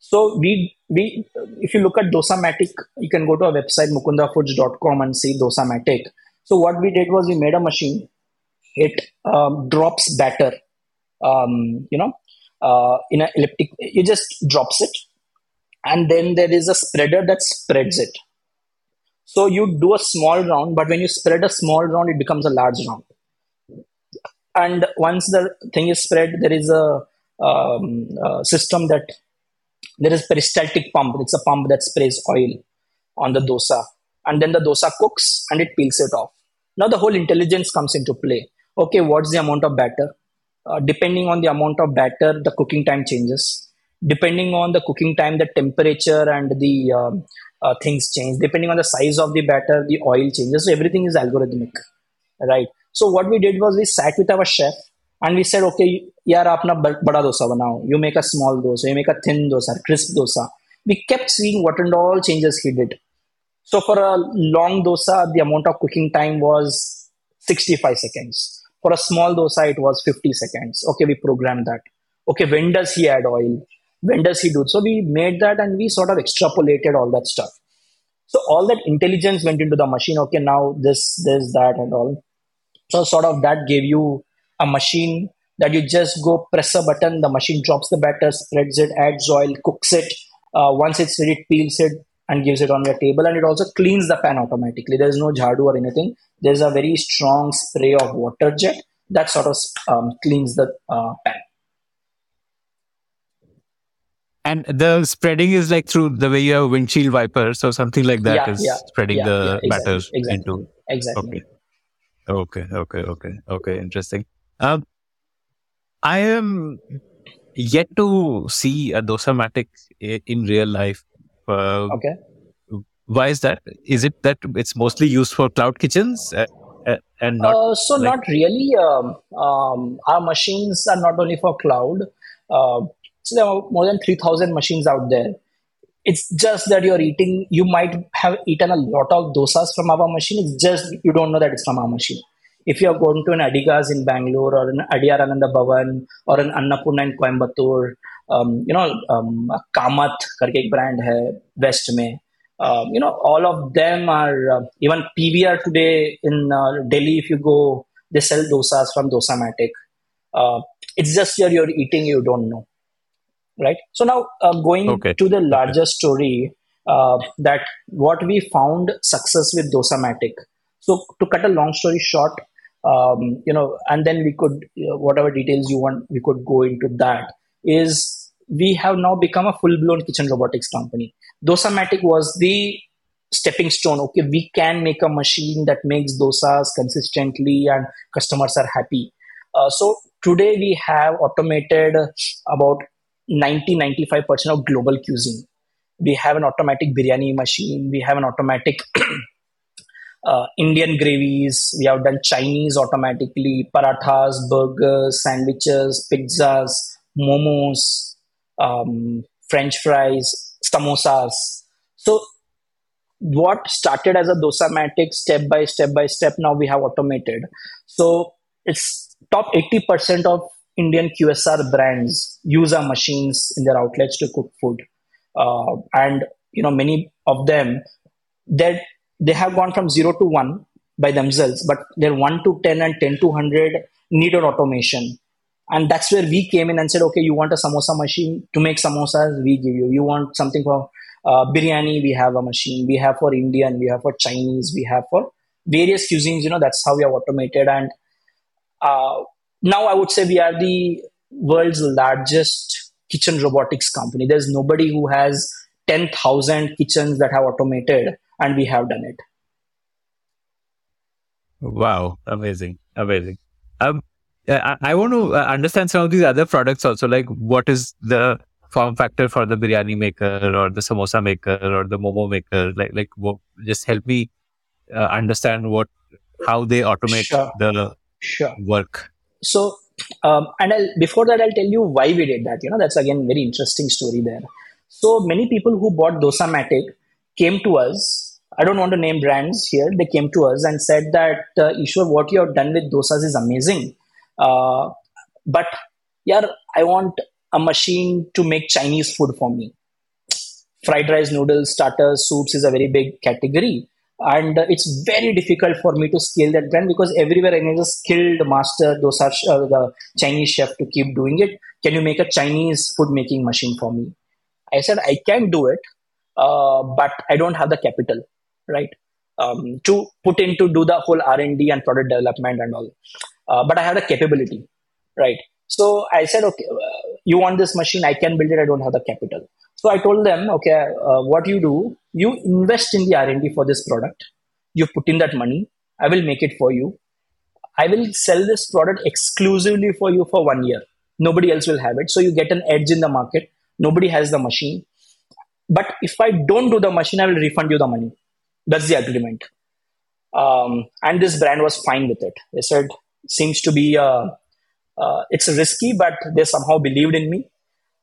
So we we if you look at Dosamatic, you can go to our website mukundafoods.com and see Dosamatic. So what we did was we made a machine. It um, drops batter, um, you know, uh, in an elliptic. It just drops it, and then there is a spreader that spreads it. So you do a small round, but when you spread a small round, it becomes a large round. And once the thing is spread, there is a, um, a system that there is peristaltic pump. It's a pump that sprays oil on the dosa, and then the dosa cooks and it peels it off. Now the whole intelligence comes into play. Okay, what's the amount of batter? Uh, depending on the amount of batter, the cooking time changes. Depending on the cooking time, the temperature and the um, uh, things change. Depending on the size of the batter, the oil changes. So everything is algorithmic, right? So what we did was we sat with our chef and we said, okay, yaar, apna ba- bada dosa banao. You make a small dosa, you make a thin dosa, crisp dosa. We kept seeing what and all changes he did. So for a long dosa, the amount of cooking time was 65 seconds. For a small dosa, it was 50 seconds. Okay, we programmed that. Okay, when does he add oil? When does he do? So we made that and we sort of extrapolated all that stuff. So all that intelligence went into the machine. Okay, now this, this, that, and all. So sort of that gave you a machine that you just go press a button, the machine drops the batter, spreads it, adds oil, cooks it. Uh, once it's ready, it peels it and gives it on your table. And it also cleans the pan automatically. There's no jhadu or anything. There's a very strong spray of water jet that sort of um, cleans the uh, pan. And the spreading is like through the way you have windshield wipers or something like that is Yeah, yeah, spreading yeah, the yeah, batter exactly, exactly. into. Exactly. Okay. Okay. Okay. Okay. Okay. Interesting. Um, I am yet to see a Dosamatic in real life. Uh, Okay. why is that? Is it that it's mostly used for cloud kitchens uh, uh, and not Uh, so like- not really. Um, um, our machines are not only for cloud. Uh, so there are more than three thousand machines out there. It's just that you're eating. You might have eaten a lot of dosas from our machine. It's just you don't know that it's from our machine if you are going to an Adigas in Bangalore or an Adyar Ananda Bhavan or an Annapurna in Coimbatore, um, you know, um, Kamat करके brand hai west में. Um, you know, all of them are uh, even PVR today in uh, Delhi. If you go, they sell dosas from Dosamatic. Uh, it's just here you're eating, you don't know, right? So now uh, going okay. to the larger okay. story, uh, that what we found success with Dosamatic. So to cut a long story short, um, you know, and then we could you know, whatever details you want, we could go into that. Is we have now become a full blown kitchen robotics company. Dosamatic was the stepping stone. Okay, we can make a machine that makes dosas consistently and customers are happy. Uh, so today we have automated about 90 95% of global cuisine. We have an automatic biryani machine. We have an automatic uh, Indian gravies. We have done Chinese automatically, parathas, burgers, sandwiches, pizzas, momos, um, French fries, samosas. So what started as a dosamatic step by step by step now we have automated so it's top 80% of indian qsr brands use our machines in their outlets to cook food uh, and you know many of them that they have gone from 0 to 1 by themselves but they're 1 to 10 and 10 to 100 needed automation. And that's where we came in and said okay you want a samosa machine? To make samosas we give you. You want something for uh, biryani? We have a machine. We have for indian we have for chinese we have for various cuisines you know that's how we have automated. And uh, now i would say we are the world's largest kitchen robotics company. There's nobody who has 10000 kitchens that have automated and we have done it Wow, amazing, amazing. Um, I, I want to uh, understand some of these other products also. Like, what is the form factor for the biryani maker or the samosa maker or the momo maker? Like, like, just help me uh, understand what how they automate Sure. the sure work. so um, and I'll, before that i'll tell you why we did that you know that's again very interesting story there so many people who bought dosamatic came to us i don't want to name brands here. They came to us and said that uh, Eshwar what you have done with dosas is amazing. Uh, but yeah i want a machine to make chinese food for me. Fried rice noodles starters soups is a very big category. And uh, it's very difficult for me to scale that brand because everywhere I need a skilled master dosa uh, the Chinese chef to keep doing it. Can you make a Chinese food making machine for me? I said I can do it, uh, but I don't have the capital, right? Um, to put in to do the whole R and D and product development and all. Uh, but I have the capability, right? So I said, okay, uh, you want this machine? I can build it. I don't have the capital. So I told them, okay, uh, what you do, you invest in the R&D for this product. You put in that money. I will make it for you. I will sell this product exclusively for you for one year. Nobody else will have it. So you get an edge in the market. Nobody has the machine. But if I don't do the machine, I will refund you the money. That's the agreement. Um, and this brand was fine with it. They said, seems to be, uh, uh, it's risky, but they somehow believed in me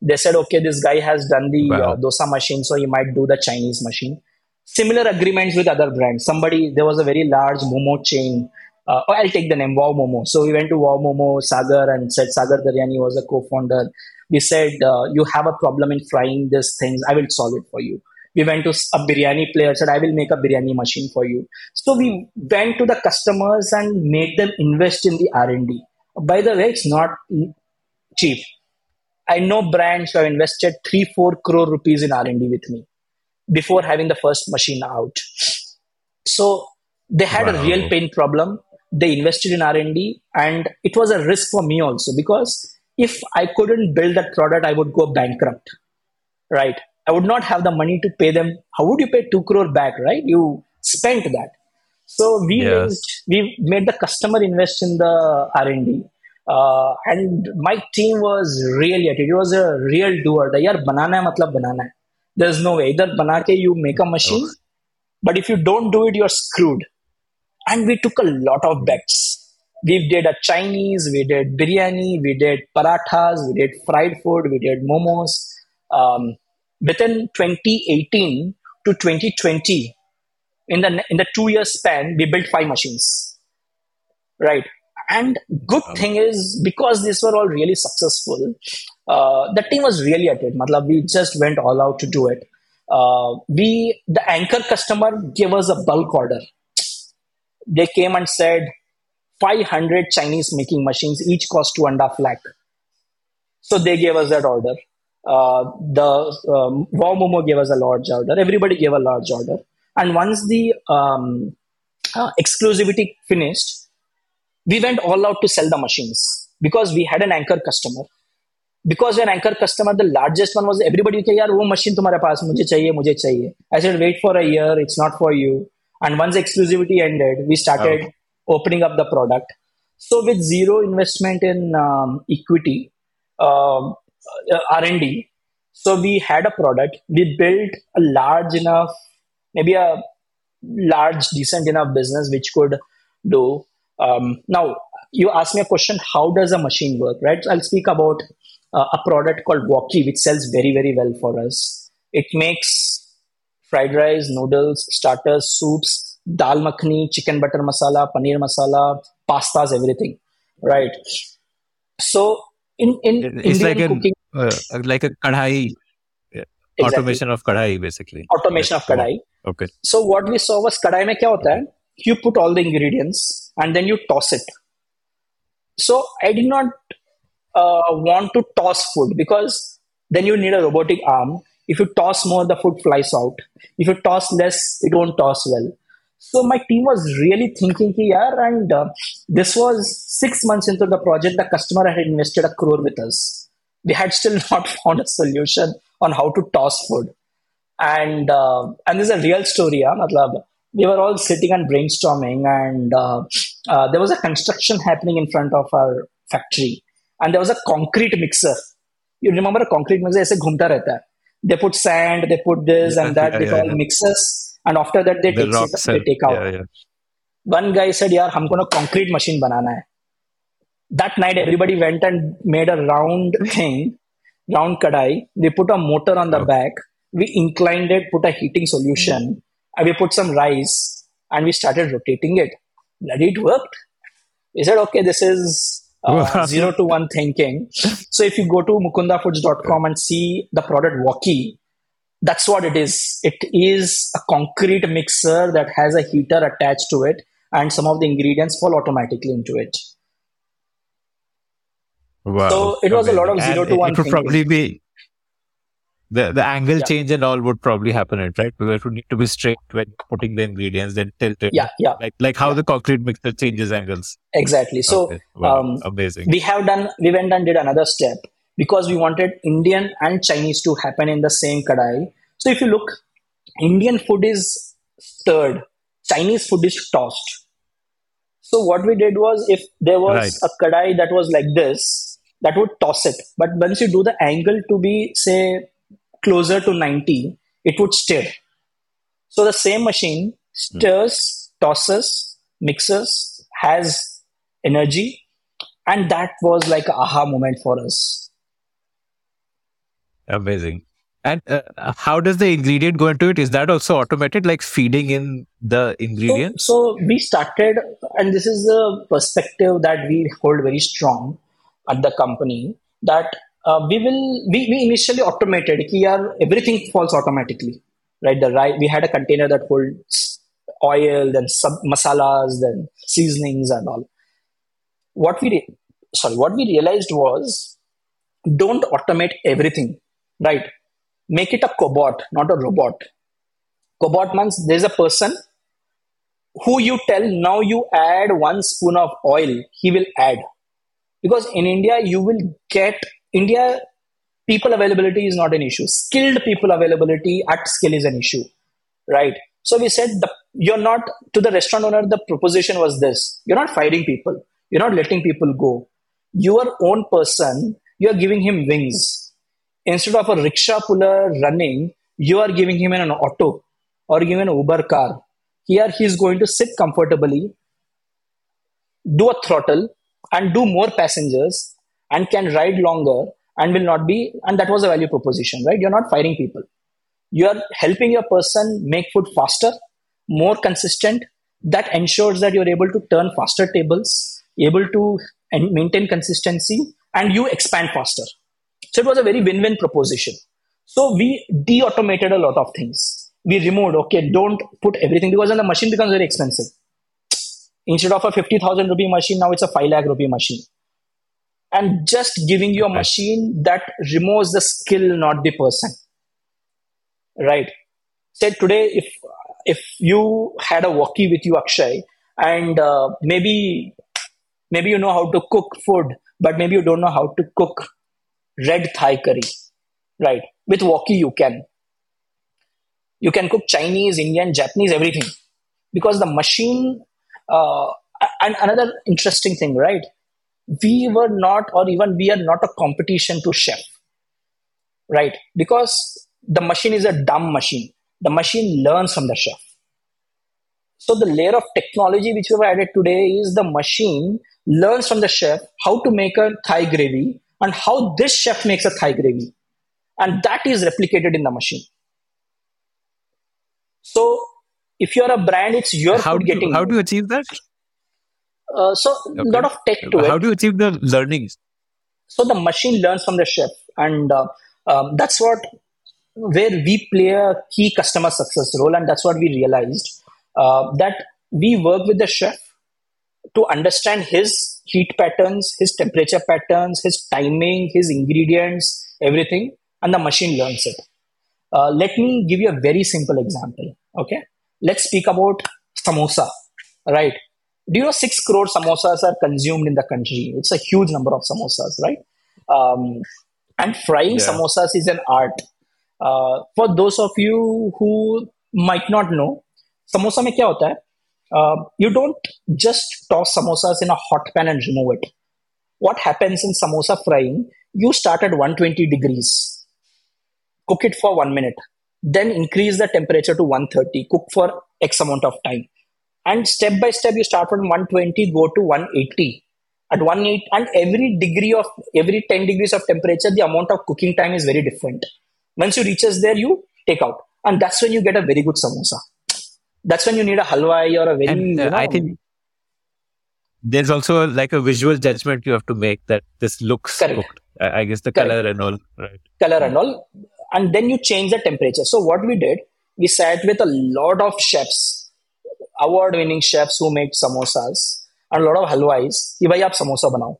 they said, okay, this guy has done the Wow. uh, dosa machine, so he might do the Chinese machine. Similar agreements with other brands. Somebody, there was a very large Momo chain. Uh, oh, I'll take the name Wow Momo. So we went to Wow Momo, Sagar, and said Sagar Daryani was a co-founder. We said, uh, you have a problem in frying these things. I will solve it for you. We went to a biryani player, said, I will make a biryani machine for you. So we went to the customers and made them invest in the R&D. By the way, it's not cheap. I know brands who have invested three, four crore rupees in R&D with me before having the first machine out. So they had a real pain problem. They invested in R&D and it was a risk for me also because if I couldn't build that product, I would go bankrupt, right? I would not have the money to pay them. How would you pay two crore back, right? You spent that. So we Yes. raised, we made the customer invest in the R and D, uh, and my team was really at it. It was a real doer. The yaar banana hai, matlab banana hai. There's no way. Either bana ke you make a machine, Oh. but if you don't do it, you're screwed. And we took a lot of bets. We did a Chinese, we did biryani, we did parathas, we did fried food, we did momos. Um, within 2018 to 2020, in the in the two year span, we built five machines. Right. And good thing is because these were all really successful, uh, the team was really at it. Matlab, we just went all out to do it. Uh, we the anchor customer gave us a bulk order. They came and said 500 Chinese making machines, each cost two and a half lakh. So they gave us that order. Uh, the um, Momo gave us a large order. Everybody gave a large order. And once the um, uh, exclusivity finished, we went all out to sell the machines because we had an anchor customer. Because an anchor customer, the largest one was everybody said, "Yaar, wo machine paas mujhe chahiye, mujhe chahiye." I said, "Wait for a year. It's not for you." And once exclusivity ended, we started opening up the product. So with zero investment in um, equity, um, R&D, so we had a product. We built a large enough, maybe a large, decent enough business which could do. Um, now, you asked me a question: How does a machine work? Right? I'll speak about uh, a product called Wokie, which sells very, very well for us. It makes fried rice, noodles, starters, soups, dal makhani, chicken butter masala, paneer masala, pastas, everything. Right. So in in it's Indian like an, uh, like a kadhai yeah. exactly. automation of kadhai basically. Automation yes. of kadhai. Okay. So what we saw was kadhai mein kya hota hai? You put all the ingredients and then you toss it. So i did not uh, want to toss food because then you need a robotic arm. If you toss more the food flies out. If you toss less it won't toss well. So my team was really thinking, ki, yaar, and uh, this was six months into the project. The customer had invested a crore with us. We had still not found a solution on how to toss food and uh, and this is a real story. Yeah? Matlab, we were all sitting and brainstorming, and uh, uh, there was a construction happening in front of our factory, and there was a concrete mixer. You remember a concrete mixer? ऐसे घूमता रहता है. They put sand, they put this Yeah, and that. yeah, they yeah, call yeah. mixers, And after They take take out one guy said यार हमको ना concrete machine बनाना है that night everybody went and made a round thing round kadai. We put a motor on the back. We inclined it put a heating solution and we put some rice and we started rotating it. Bloody it worked. He said okay this is uh, zero to one thinking. So if you go to mukundafoods.com and see the product Wokie that's what it is. It is a concrete mixer that has a heater attached to it, and some of the ingredients fall automatically into it. Wow. So it was a lot of zero And to it- one It would thinking. probably be the the angle Yeah. change and all would probably happen, it right? Because it would need to be straight when putting the ingredients, then tilted. Yeah, yeah, Like like how Yeah. the concrete mixer changes angles. exactly. So Okay. Wow. um, amazing. we have done, we went and did another step because we wanted Indian and Chinese to happen in the same kadai. So if you look, Indian food is stirred, Chinese food is tossed. So what we did was, if there was Right. a kadai that was like this, that would toss it. But once you do the angle to be say closer to 90, it would stir. So the same machine stirs, tosses, mixes, has energy, and that was like a aha moment for us. Amazing. And uh, how does the ingredient go into it? Is that also automated, like feeding in the So, ingredients? so we started, and this is a perspective that we hold very strong at the company that uh, we will we, we initially automated ki yaar, everything falls automatically right the right we had a container that holds oil then sub masalas then seasonings and all what we re- sorry what we realized was don't automate everything right. Make it a cobot not a robot. Cobot means there's a person who you tell now you add one spoon of oil he will add. Because in india you will get india people availability is not an issue. Skilled people availability at scale is an issue. Right. So we said, the, you're not, to the restaurant owner, the proposition was this. You're not firing people, you're not letting people go. Your own person, you're giving him wings. Instead of a rickshaw puller running, you are giving him an auto or giving an Uber car. Here he is going to sit comfortably, do a throttle, and do more passengers and can ride longer and will not be and that was a value proposition right? You're not firing people. You are helping your person make food faster more consistent. That ensures that you're able to turn faster tables able to maintain consistency and you expand faster so it was a very win-win proposition. So we de-automated a lot of things. We removed okay don't put everything because then the machine becomes very expensive. Instead of a 50000 rupee machine now it's a 5 lakh rupee machine. And just giving you a machine that removes the skill not the person. Right. Say today if if you had a Wokie with you akshay and uh, maybe maybe you know how to cook food but maybe you don't know how to cook red thai curry right with Wokie you can. You can cook chinese indian japanese everything. Because the machine uh, and another interesting thing right we were not or even we are not a competition to chef right because the machine is a dumb machine. The machine learns from the chef. So the layer of technology which we've added today is the machine learns from the chef how to make a thai gravy and how this chef makes a thai gravy. And that is replicated in the machine. So if you're a brand it's your how food do you, getting how do you achieve that? Uh, so a Okay. lot of tech to it. How do you achieve the learnings? So the machine learns from the chef. And uh, um, that's what where we play a key customer success role. And that's what we realized uh, that we work with the chef to understand his heat patterns his temperature patterns his timing his ingredients everything and the machine learns it uh, let me give you a very simple example okay let's speak about samosa right do you know 6 crore samosas are consumed in the country it's a huge number of samosas right um, and frying Yeah. samosas is an art uh, for those of you who might not know samosa में क्या होता है Uh, you don't just toss samosas in a hot pan and remove it. What happens in samosa frying? You start at 120 degrees. Cook it for one minute. Then increase the temperature to 130 cook for x amount of time. And step by step you start from 120 go to 180 at 180 and every degree of every 10 degrees of temperature the amount of cooking time is very different. Once you reaches there you take out. And that's when you get a very good samosa that's when you need a halwai or a very. And, uh, you know, I think there's also like a visual judgment you have to make that this looks correct. cooked. I guess the correct. color and all, right? Color and all, and then you change the temperature. So what we did, we sat with a lot of chefs, award-winning chefs who make samosas and a lot of halwais. Ki bhai aap samosa banao.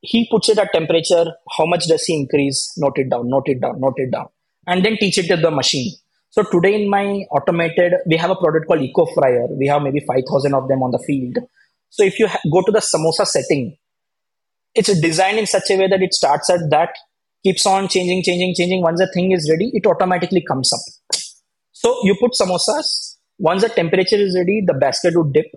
He puts it at temperature. How much does he increase? Note it down. Note it down. Note it down. And then teach it to the machine so today in my automated we have a product called eco fryer. We have maybe 5000 of them on the field. So if you ha- go to the samosa setting it's designed in such a way that it starts at that keeps on changing changing changing. Once the thing is ready it automatically comes up. So you put samosas. Once the temperature is ready the basket would dip.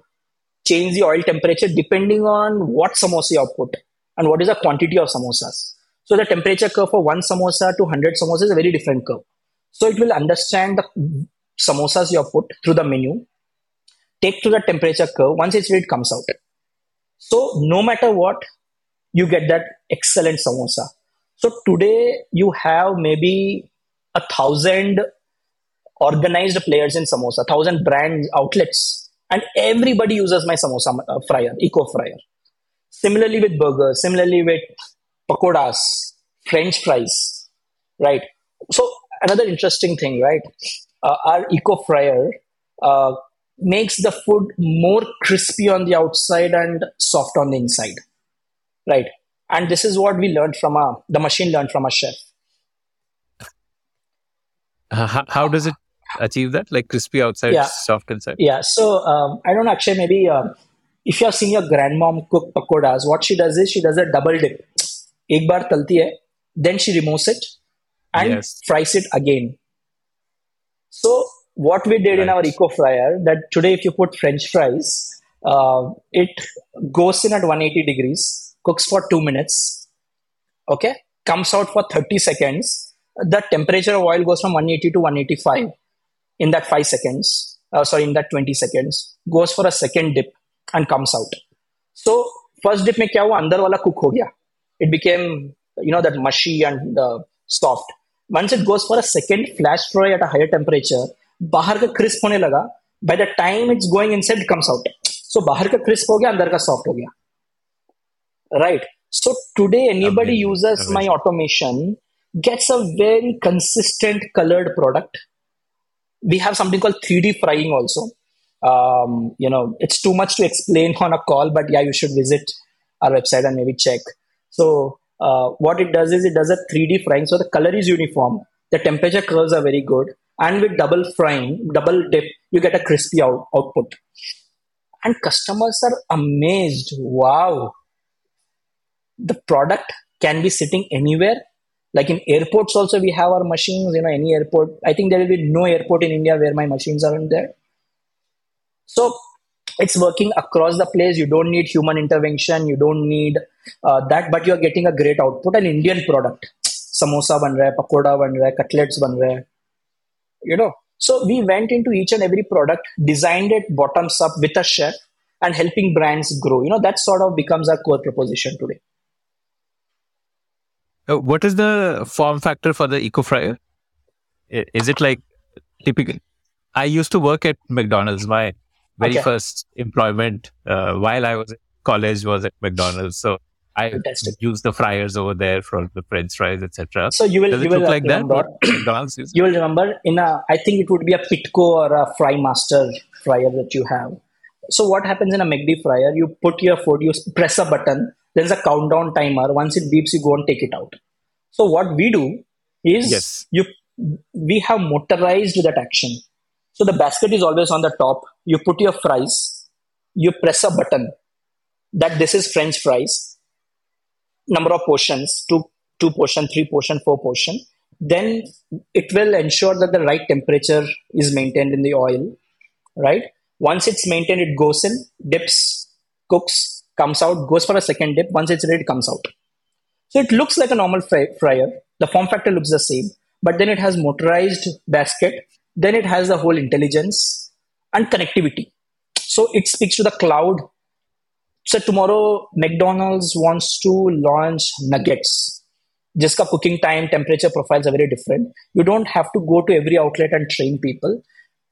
Change the oil temperature depending on what samosa you put and what is the quantity of samosas. So the temperature curve for one samosa to 100 samosas is a very different curve so it will understand the samosas you have put through the menu take to the temperature curve once it's ready it comes out so no matter what you get that excellent samosa so today you have maybe a thousand organized players in samosa, thousand brand outlets, and everybody uses my samosa uh, fryer, eco fryer. Similarly with burgers, similarly with pakoras, French fries, right? So another interesting thing, right? Uh, our eco fryer uh, makes the food more crispy on the outside and soft on the inside, right? And this is what we learned from a the machine learned from a chef. Uh, how, how does it achieve that like crispy outside Yeah. soft inside Yeah, so um, I don't know, Akshay, maybe uh, if you have seen your grandmom cook pakoras, what she does is she does a double dip. एक बार तलती है, then she removes it and Yes. fries it again. So what we did in our Right. eco fryer that today if you put French fries, uh, it goes in at 180 degrees, cooks for two minutes, okay, comes out for 30 seconds. The temperature of oil goes from 180 to 185 in that five seconds. Uh, sorry, in that 20 seconds, goes for a second dip and comes out. So first dip में क्या हुआ अंदर वाला cook हो गया. It became you know that mushy and uh, soft. Once it goes for a second flash fry at a higher temperature, बाहर का crisp होने लगा. By the time it's going inside, it comes out. So बाहर का crisp हो गया, अंदर का soft हो गया. Right. So today anybody Amazing, uses my amazing. automation gets a very consistent colored product. We have something called 3D frying also. Um, you know, it's too much to explain on a call, but yeah, you should visit our website and maybe check. So uh, what it does is it does a 3D frying. So the color is uniform. The temperature curves are very good. And with double frying, double dip, you get a crispy out- output. And customers are amazed. Wow, the product can be sitting anywhere like in airports also we have our machines you know any airport i think there will be no airport in india where my machines aren't there so it's working across the place. You don't need human intervention. You don't need uh, that but you're getting a great output. An indian product. Samosa ban raha pakoda ban raha cutlets ban raha you know? So we went into each and every product designed it bottoms up with a chef and helping brands grow. You know that sort of becomes our core proposition today. Uh, what is the form factor for the eco fryer? Is it like typical? I used to work at McDonald's. My very Okay. first employment uh, while I was in college was at McDonald's. So I Fantastic. used the fryers over there for the French fries, etc. So you will Does you it will look like remember, McDonald's you will remember in a I think it would be a Pitco or a Frymaster fryer that you have. So what happens in a McD fryer? You put your food, you press a button. There's a countdown timer. Once it beeps, you go and take it out. So what we do is Yes. you we have motorized that action. So the basket is always on the top. You put your fries. You press a button that this is French fries. Number of portions, two two portion, three portion, four portion. Then it will ensure that the right temperature is maintained in the oil. Right. Once it's maintained, it goes in, dips, cooks, comes out, goes for a second dip. Once it's ready, it comes out. So it looks like a normal fry- fryer. The form factor looks the same, but then it has motorized basket. Then it has the whole intelligence and connectivity. So it speaks to the cloud. So tomorrow, McDonald's wants to launch nuggets. Just cooking time, temperature profiles are very different. You don't have to go to every outlet and train people.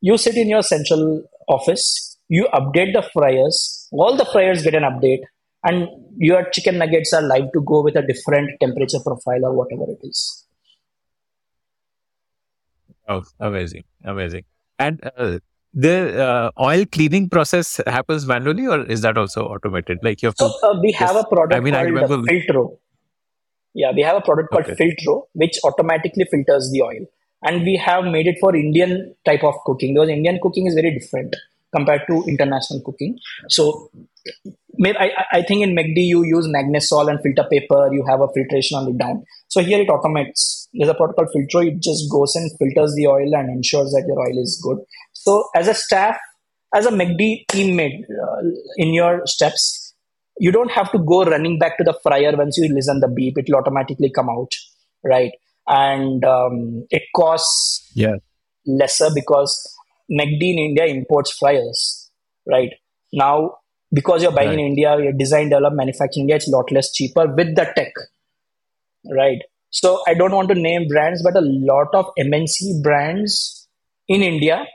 You sit in your central office, you update the fryers, all the fryers get an update, and your chicken nuggets are live to go with a different temperature profile or whatever it is. Oh, amazing, amazing. And uh, the uh, oil cleaning process happens manually, or is that also automated? Like you have to. So uh, we have Yes. a product I mean, I called remember- Filtro. Yeah, we have a product called Okay. Filtro, which automatically filters the oil, and we have made it for Indian type of cooking because Indian cooking is very different compared to international cooking. So, I, I- I think in McD you use magnesol and filter paper. You have a filtration on the down. So here it automates. There's a product called Filtro. It just goes and filters the oil and ensures that your oil is good. So as a staff, as a McD teammate uh, in your steps, you don't have to go running back to the fryer once you listen the beep. It will automatically come out, right? And um, it costs Yeah. lesser because McD in India imports fryers, right? Now, because you're buying in India, you're design, develop, manufacturing in India, it's a lot less cheaper with the tech, right? So I don't want to name brands, but a lot of MNC brands in India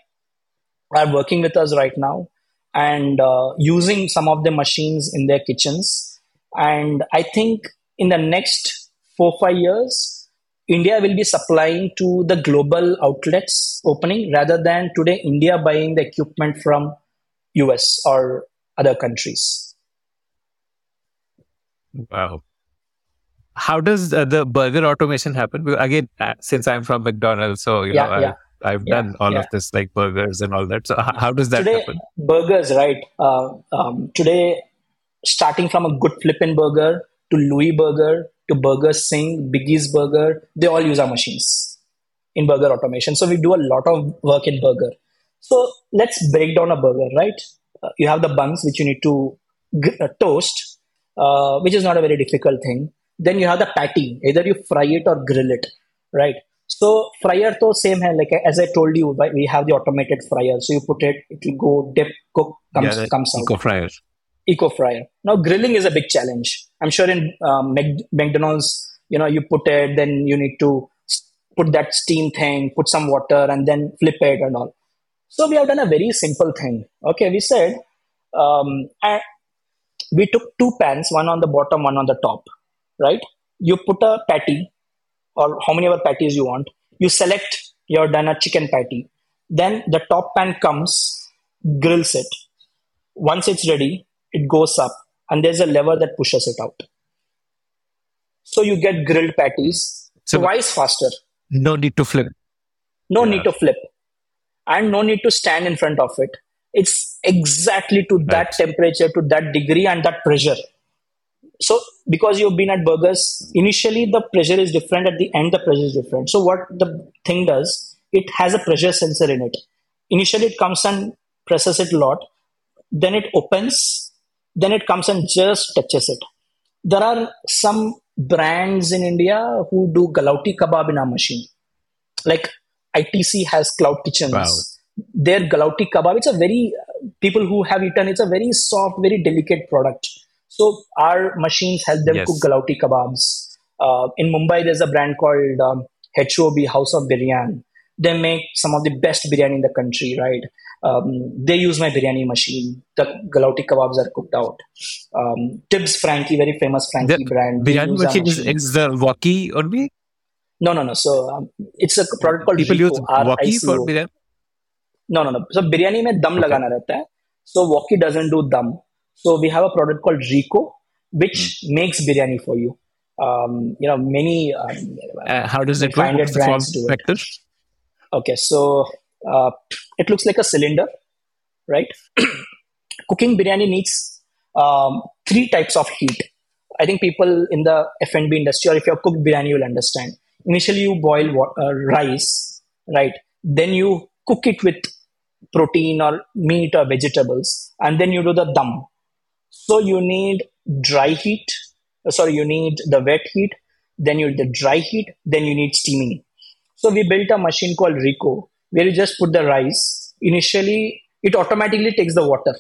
are working with us right now and uh, using some of the machines in their kitchens. And I think in the next four five years, India will be supplying to the global outlets opening rather than today India buying the equipment from US or other countries. Wow. How does uh, the burger automation happen? Again, uh, since I'm from McDonald's, so you Yeah, know, yeah. I've Yeah, done all yeah. of this like burgers and all that. So h- how does that today happen? burgers right uh, um, today starting from a good flippin burger to louis burger to Burger Singh biggie's burger they all use our machines in burger automation. So we do a lot of work in burger. So let's break down a burger, right? Uh, you have the buns which you need to g- uh, toast, uh, which is not a very difficult thing. Then you have the patty. Either you fry it or grill it, right? So fryer to same hai, like as I told you, we have the automated fryer. So you put it, it will go dip, cook, comes, yeah, comes out eco fryer. eco fryer. Now grilling is a big challenge. I'm sure in um, McDonald's, you know, you put it, then you need to put that steam thing, put some water, and then flip it and all. So we have done a very simple thing. Okay, we said um, we took two pans, one on the bottom, one on the top. Right? You put a patty, or how many ever patties you want. You select your done a chicken patty. Then the top pan comes, grills it. Once it's ready, it goes up, and there's a lever that pushes it out. So you get grilled patties So- twice faster. No need to flip. No Yeah. need to flip, and no need to stand in front of it. It's exactly to that Right. temperature, to that degree, and that pressure. So, because you've been at burgers, initially the pressure is different. At the end, the pressure is different. So, what the thing does, it has a pressure sensor in it. Initially, it comes and presses it a lot. Then it opens. Then it comes and just touches it. There are some brands in India who do galauti kebab in our machine. Like ITC has cloud kitchens. Wow. Their galauti kebab, it's a very, people who have eaten, it's a very soft, very delicate product. So our machines help them yes. cook galauti kebabs. Uh, in Mumbai, there's a brand called um, HOB House of Biryani. They make some of the best biryani in the country, right? Um, they use my biryani machine. The galauti kebabs are cooked out. Um, Tibbs Frankie, very famous Frankie the brand. Biryani machine is, is the Wokie only? No, no, no. So um, it's a product called People Rico, use Wokie for biryani? No, no, no. So biryani mein dum okay. lagana rehta hai. So Wokie doesn't do dum. So we have a product called Rico, which Hmm. makes biryani for you. Um, you know, many. Um, Uh, how does it work? What's the form brands do it. factor? okay, so uh, it looks like a cylinder, right? Cooking biryani needs um, three types of heat. I think people in the F&B industry, or if you have cooked biryani, you'll understand. Initially, you boil uh, rice, right? Then you cook it with protein or meat or vegetables, and then you do the dum. So you need dry heat. uh, Sorry, you need the wet heat. Then you need the dry heat. Then you need steaming. So we built a machine called Rico, where you just put the rice. Initially, it automatically takes the water.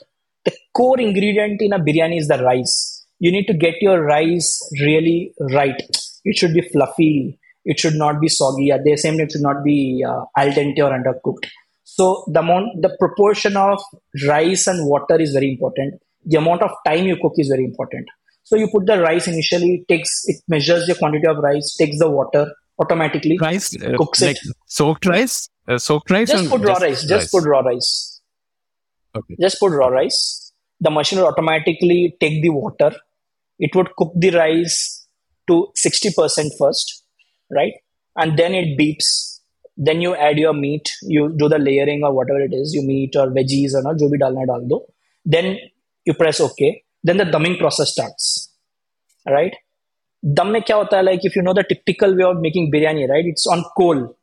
The core ingredient in a biryani is the rice. You need to get your rice really right. It should be fluffy. It should not be soggy. At the same time, it should not be uh, al dente or undercooked. So the amount, the proportion of rice and water is very important the amount of time you cook is very important. So you put the rice initially, it takes it measures the quantity of rice, takes the water automatically, rice uh, cooks like it. Soaked rice, uh, soaked rice. Just put raw just rice. rice. Just put raw rice. Okay. Just put raw rice. The machine will automatically take the water. It would cook the rice to sixty percent first, right? And then it beeps. Then you add your meat. You do the layering or whatever it is, you meat or veggies or not, jo bhi dalna dal. Then you press OK, then the dumbing process starts. All right. Dum mein kya hota hai? Like if you know the typical way of making biryani, right? It's on coal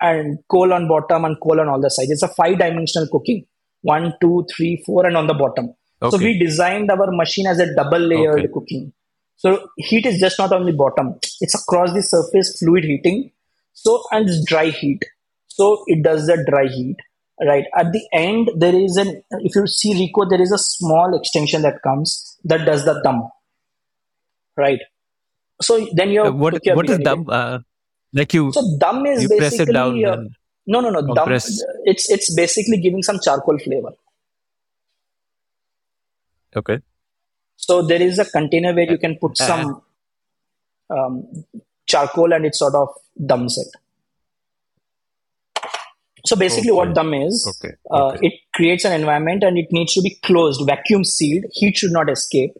and coal on bottom and coal on all the sides. It's a five dimensional cooking. One, two, three, four, and on the bottom. Okay. So we designed our machine as a double layered okay. cooking. So heat is just not on the bottom. It's across the surface fluid heating. So and it's dry heat. So it does the dry heat right. At the end there is an if you see rico there is a small extension that comes that does the dum right. So then you Uh, have what what is dum? Uh, like you so dum is you basically press it down. uh, no no no. It's it's basically giving some charcoal flavor. Okay. so there is a container where you can put Uh, some um, charcoal and it sort of dums it so basically what Okay. dum is Okay. uh, okay. it creates an environment and it needs to be closed vacuum sealed heat should not escape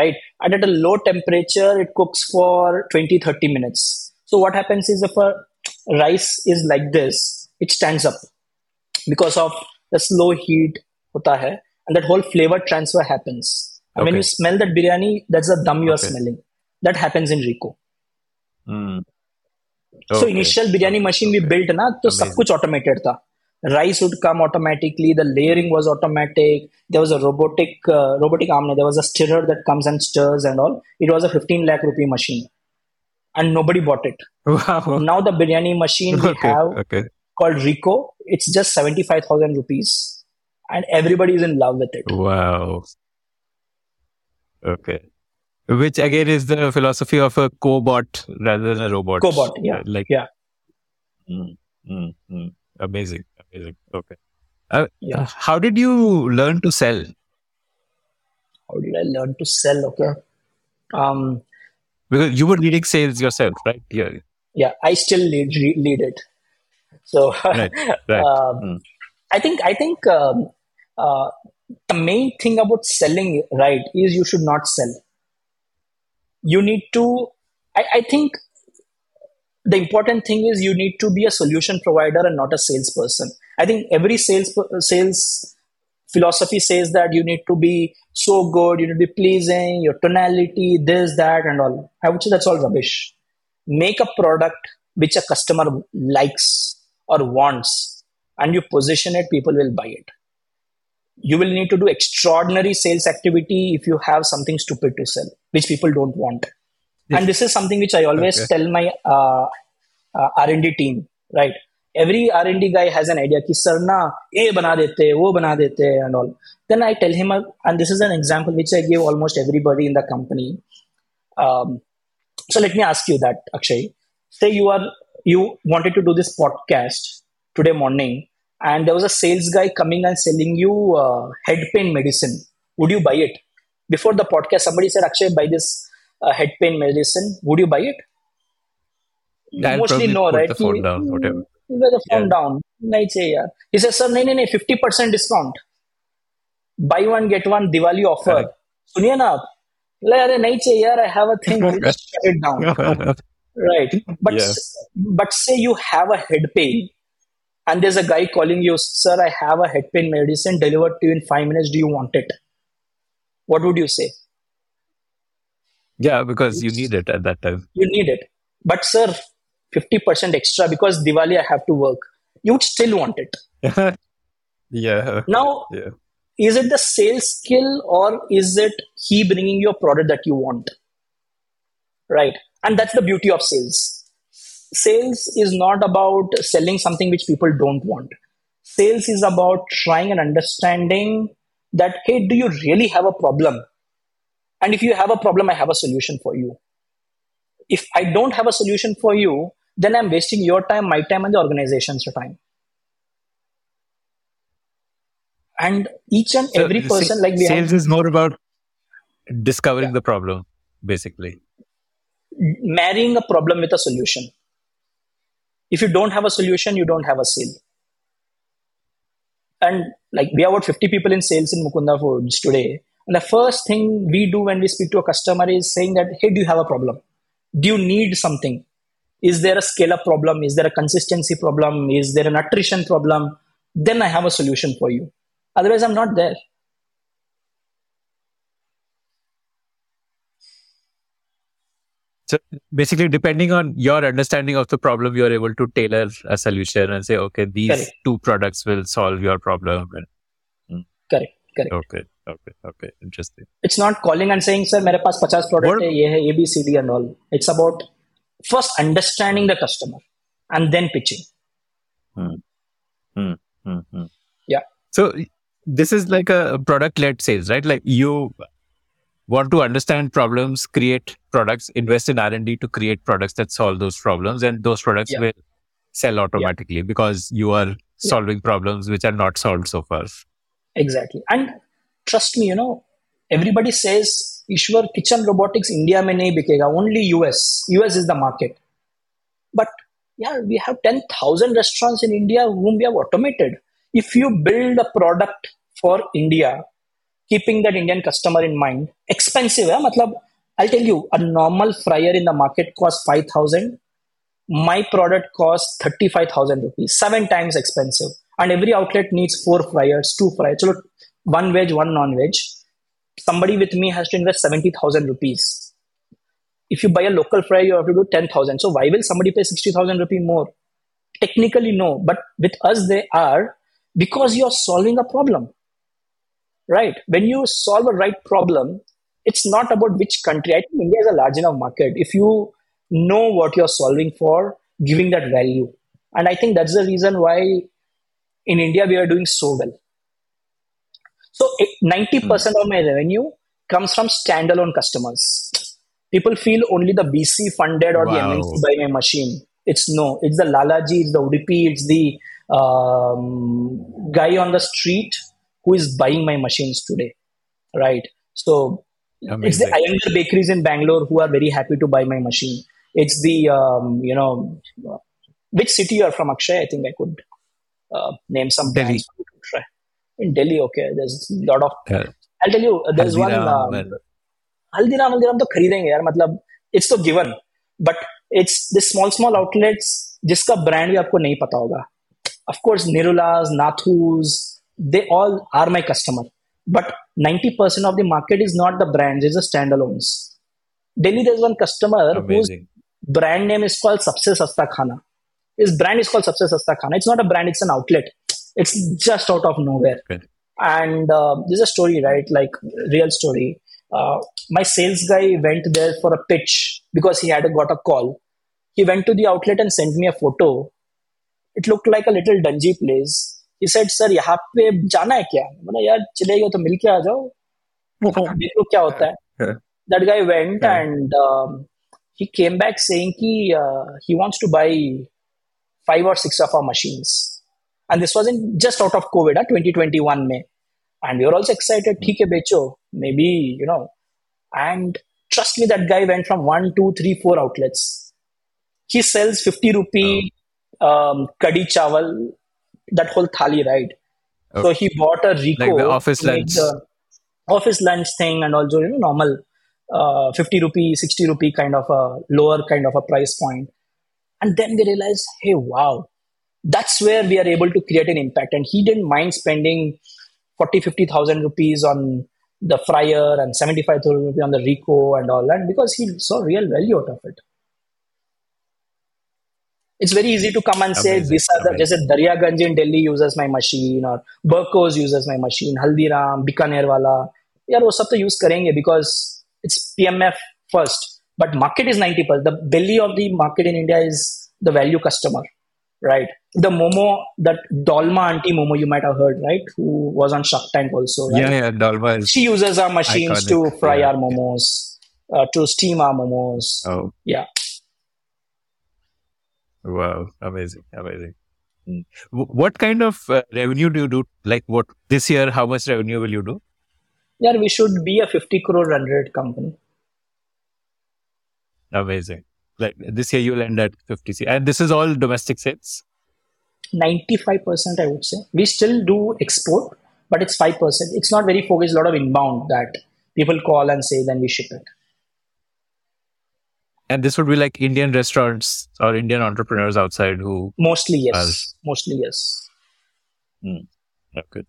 right and at a low temperature it cooks for 20 30 minutes so what happens is if a rice is like this it stands up because of the slow heat hota hai, and that whole flavor transfer happens and when you smell that biryani that's the dum you are smelling that happens in rico Mm. Okay. initial biryani machine we built na, तो सब. कुछ automated था. Rice would come automatically. The layering was automatic. There was a robotic uh, robotic arm. There was a stirrer that comes and stirs and all. It was a 15 lakh rupee machine, and nobody bought it. Wow. Now the biryani machine we Okay. have Okay. called Rico. It's just 75,000 rupees, and everybody is in love with it. Wow. Okay. Which again is the philosophy of a cobot rather than a robot. Cobot, yeah, Like yeah. Mm, mm, mm. Amazing. Amazing. Okay. Uh, Yeah. How did you learn to sell? How did I learn to sell? Okay. Um, Because you were leading sales yourself, right? Yeah. yeah, I still lead lead it. So Right. Right. Um, Mm. I think I think um, uh, the main thing about selling right is you should not sell. You need to. I, I think the important thing is you need to be a solution provider and not a salesperson. I think every sales uh, sales philosophy says that you need to be so good, you need to be pleasing, your tonality, this, that, and all. I would say that's all rubbish. Make a product which a customer likes or wants, and you position it, people will buy it you will need to do extraordinary sales activity if you have something stupid to sell, which people don't want. Yes. And this is something which I always okay. tell my uh, uh, R&D team, right? Every R&D guy has an idea, ki sir na, a bana dete, wo bana dete, and all. Then I tell him, and this is an example which I give almost everybody in the company. Um, so let me ask you that, Akshay. Say you are you wanted to do this podcast today morning and there was a sales guy coming and selling you uh, head pain medicine. Would you buy it? Before the podcast, somebody said, Akshay, buy this uh, head pain medicine. Would you buy it? I'll Mostly probably no, put right? the phone He- down, whatever. he put the phone Yeah. down. नहीं चाहिए यार. He says, sir, नहीं नहीं नहीं, 50% discount. Buy one get one Diwali offer. Correct. सुनिए ना आप. ले अरे नहीं चाहिए यार. I have a thing. Just shut it down. Right. But Yeah. but say you have a head pain and there's a guy calling you, sir, I have a head pain medicine delivered to you in five minutes. Do you want it? What would you say? yeah, because you need it at that time. You need it. But sir, 50% extra because Diwali I have to work. You'd still want it. yeah. Now, Yeah. is it the sales skill or is it he bringing you a product that you want? Right. And that's the beauty of sales. Sales is not about selling something which people don't want. Sales is about trying and understanding that, hey, do you really have a problem? And if you have a problem, I have a solution for you. If I don't have a solution for you, then I'm wasting your time, my time, and the organization's time. And each and So, every person, like we have sales is more about discovering the problem, basically. marrying a problem with a solution. If you don't have a solution, you don't have a sale. And like we have about 50 people in sales in Mukunda Foods today. And the first thing we do when we speak to a customer is saying that, hey, do you have a problem? Do you need something? Is there a scale up problem? Is there a consistency problem? Is there an attrition problem? Then I have a solution for you. Otherwise, I'm not there. So basically, depending on your understanding of the problem, you're able to tailor a solution and say, okay, these Correct. two products will solve your problem. And, Correct. Correct. okay, okay, okay, interesting. it's not calling and saying sir मेरे पास 50 product What- है ये है A B C D and all it's about first understanding the customer and then pitching Hmm, hmm. Yeah. So this is like a product led sales, right? Like you want to understand problems, create products, invest in R&D to create products that solve those problems. And those products yeah. will sell automatically yeah. because you are solving yeah. problems which are not solved so far. Exactly. And trust me, you know, everybody says, Eshwar, kitchen robotics India mein nahi bikega, only US. US is the market. But yeah, we have 10,000 restaurants in India whom we have automated. If you build a product for India, keeping that Indian customer in mind. Expensive, yeah? Matlab, I'll tell you, a normal fryer in the market costs 5,000. My product costs 35,000 rupees, seven times expensive. And every outlet needs four fryers, two fryers. So one veg, one non veg. Somebody with me has to invest 70,000 rupees. If you buy a local fryer, you have to do 10,000. So why will somebody pay 60,000 rupees more? Technically, no. But with us, they are because you're solving a problem Right? When you solve a right problem, it's not about which country. I think India is a large enough market. If you know what you're solving for, giving that value. And I think that's the reason why in India we are doing so well. So 90% mm. of my revenue comes from standalone customers. People feel only the VC funded or wow. the MNC buy my machine. It's no, it's the Lalaji, it's the Udupi, it's the um, guy on the street who is buying my machines today, right? So Amazing. it's the Iyengar bakeries in Bangalore who are very happy to buy my machine. It's the um, you know which city you are from, Akshay? I think I could uh, name some Delhi. In Delhi, okay. There's a lot of. Yeah. I'll tell you. There's Haldiram, one. Um, Haldiram, Haldiram तो खरीदेंगे यार मतलब it's तो given, but it's the small small outlets जिसका brand भी आपको नहीं पता होगा. Of course, Nirula's, Nathu's, they all are my customer. But 90% of the market is not the brands, it's the standalones. Delhi, there's one customer Amazing. whose brand name is called Sabse Sasta Khana. His brand is called Sabse Sasta Khana. It's not a brand, it's an outlet. It's just out of nowhere. Okay. And uh, there's a story, right? Like, real story. Uh, my sales guy went there for a pitch because he had got a call. He went to the outlet and sent me a photo. It looked like a little dungy place. Said sir यहाँ पे जाना है क्या? मतलब यार चले गए तो मिलके आ जाओ। हम्म। देखो क्या होता है. Guy went and he. Came back saying कि he wants to buy five और six of our machines and this was in just out of covid 2021 में। एंड यू आर एक्साइटेड ठीक है बेचो। Maybe you know and trust me that guy went from one two three four outlets he sells fifty rupee kadhi chawal that whole thali, right? Okay. So he bought a Rico. Like the office lunch. The office lunch thing and also, you know, normal uh, 50 rupee, 60 rupee kind of a lower kind of a price point. And then we realized, hey, wow, that's where we are able to create an impact. And he didn't mind spending 40, 50,000 rupees on the fryer and 75,000 rupees on the Rico and all that because he saw real value out of it it's very easy to come and amazing, say these are the just Daryaganj in Delhi uses my machine or Burkos uses my machine, Haldiram, Bikanervala. Yeah, those stuff to use karenge because it's PMF first. But market is 90 plus. The belly of the market in India is the value customer, right? The Momo, that Dolma auntie Momo you might have heard, right? Who was on Shark Tank also. Right? Yeah, yeah, Dolma She uses our machines iconic. to fry yeah, our momos, yeah. Uh, to steam our momos. Oh, yeah. Wow, amazing, amazing. What kind of uh, revenue do you do? Like what this year? How much revenue will you do? Yeah, we should be a 50 crore run rate company. Amazing. Like this year you'll end at fifty C, And this is all domestic sales? 95% I would say. We still do export, but it's 5%. It's not very focused, a lot of inbound that people call and say, then we ship it. And this would be like Indian restaurants or Indian entrepreneurs outside who. Mostly, yes. Are... Mostly, yes. Mm. Good.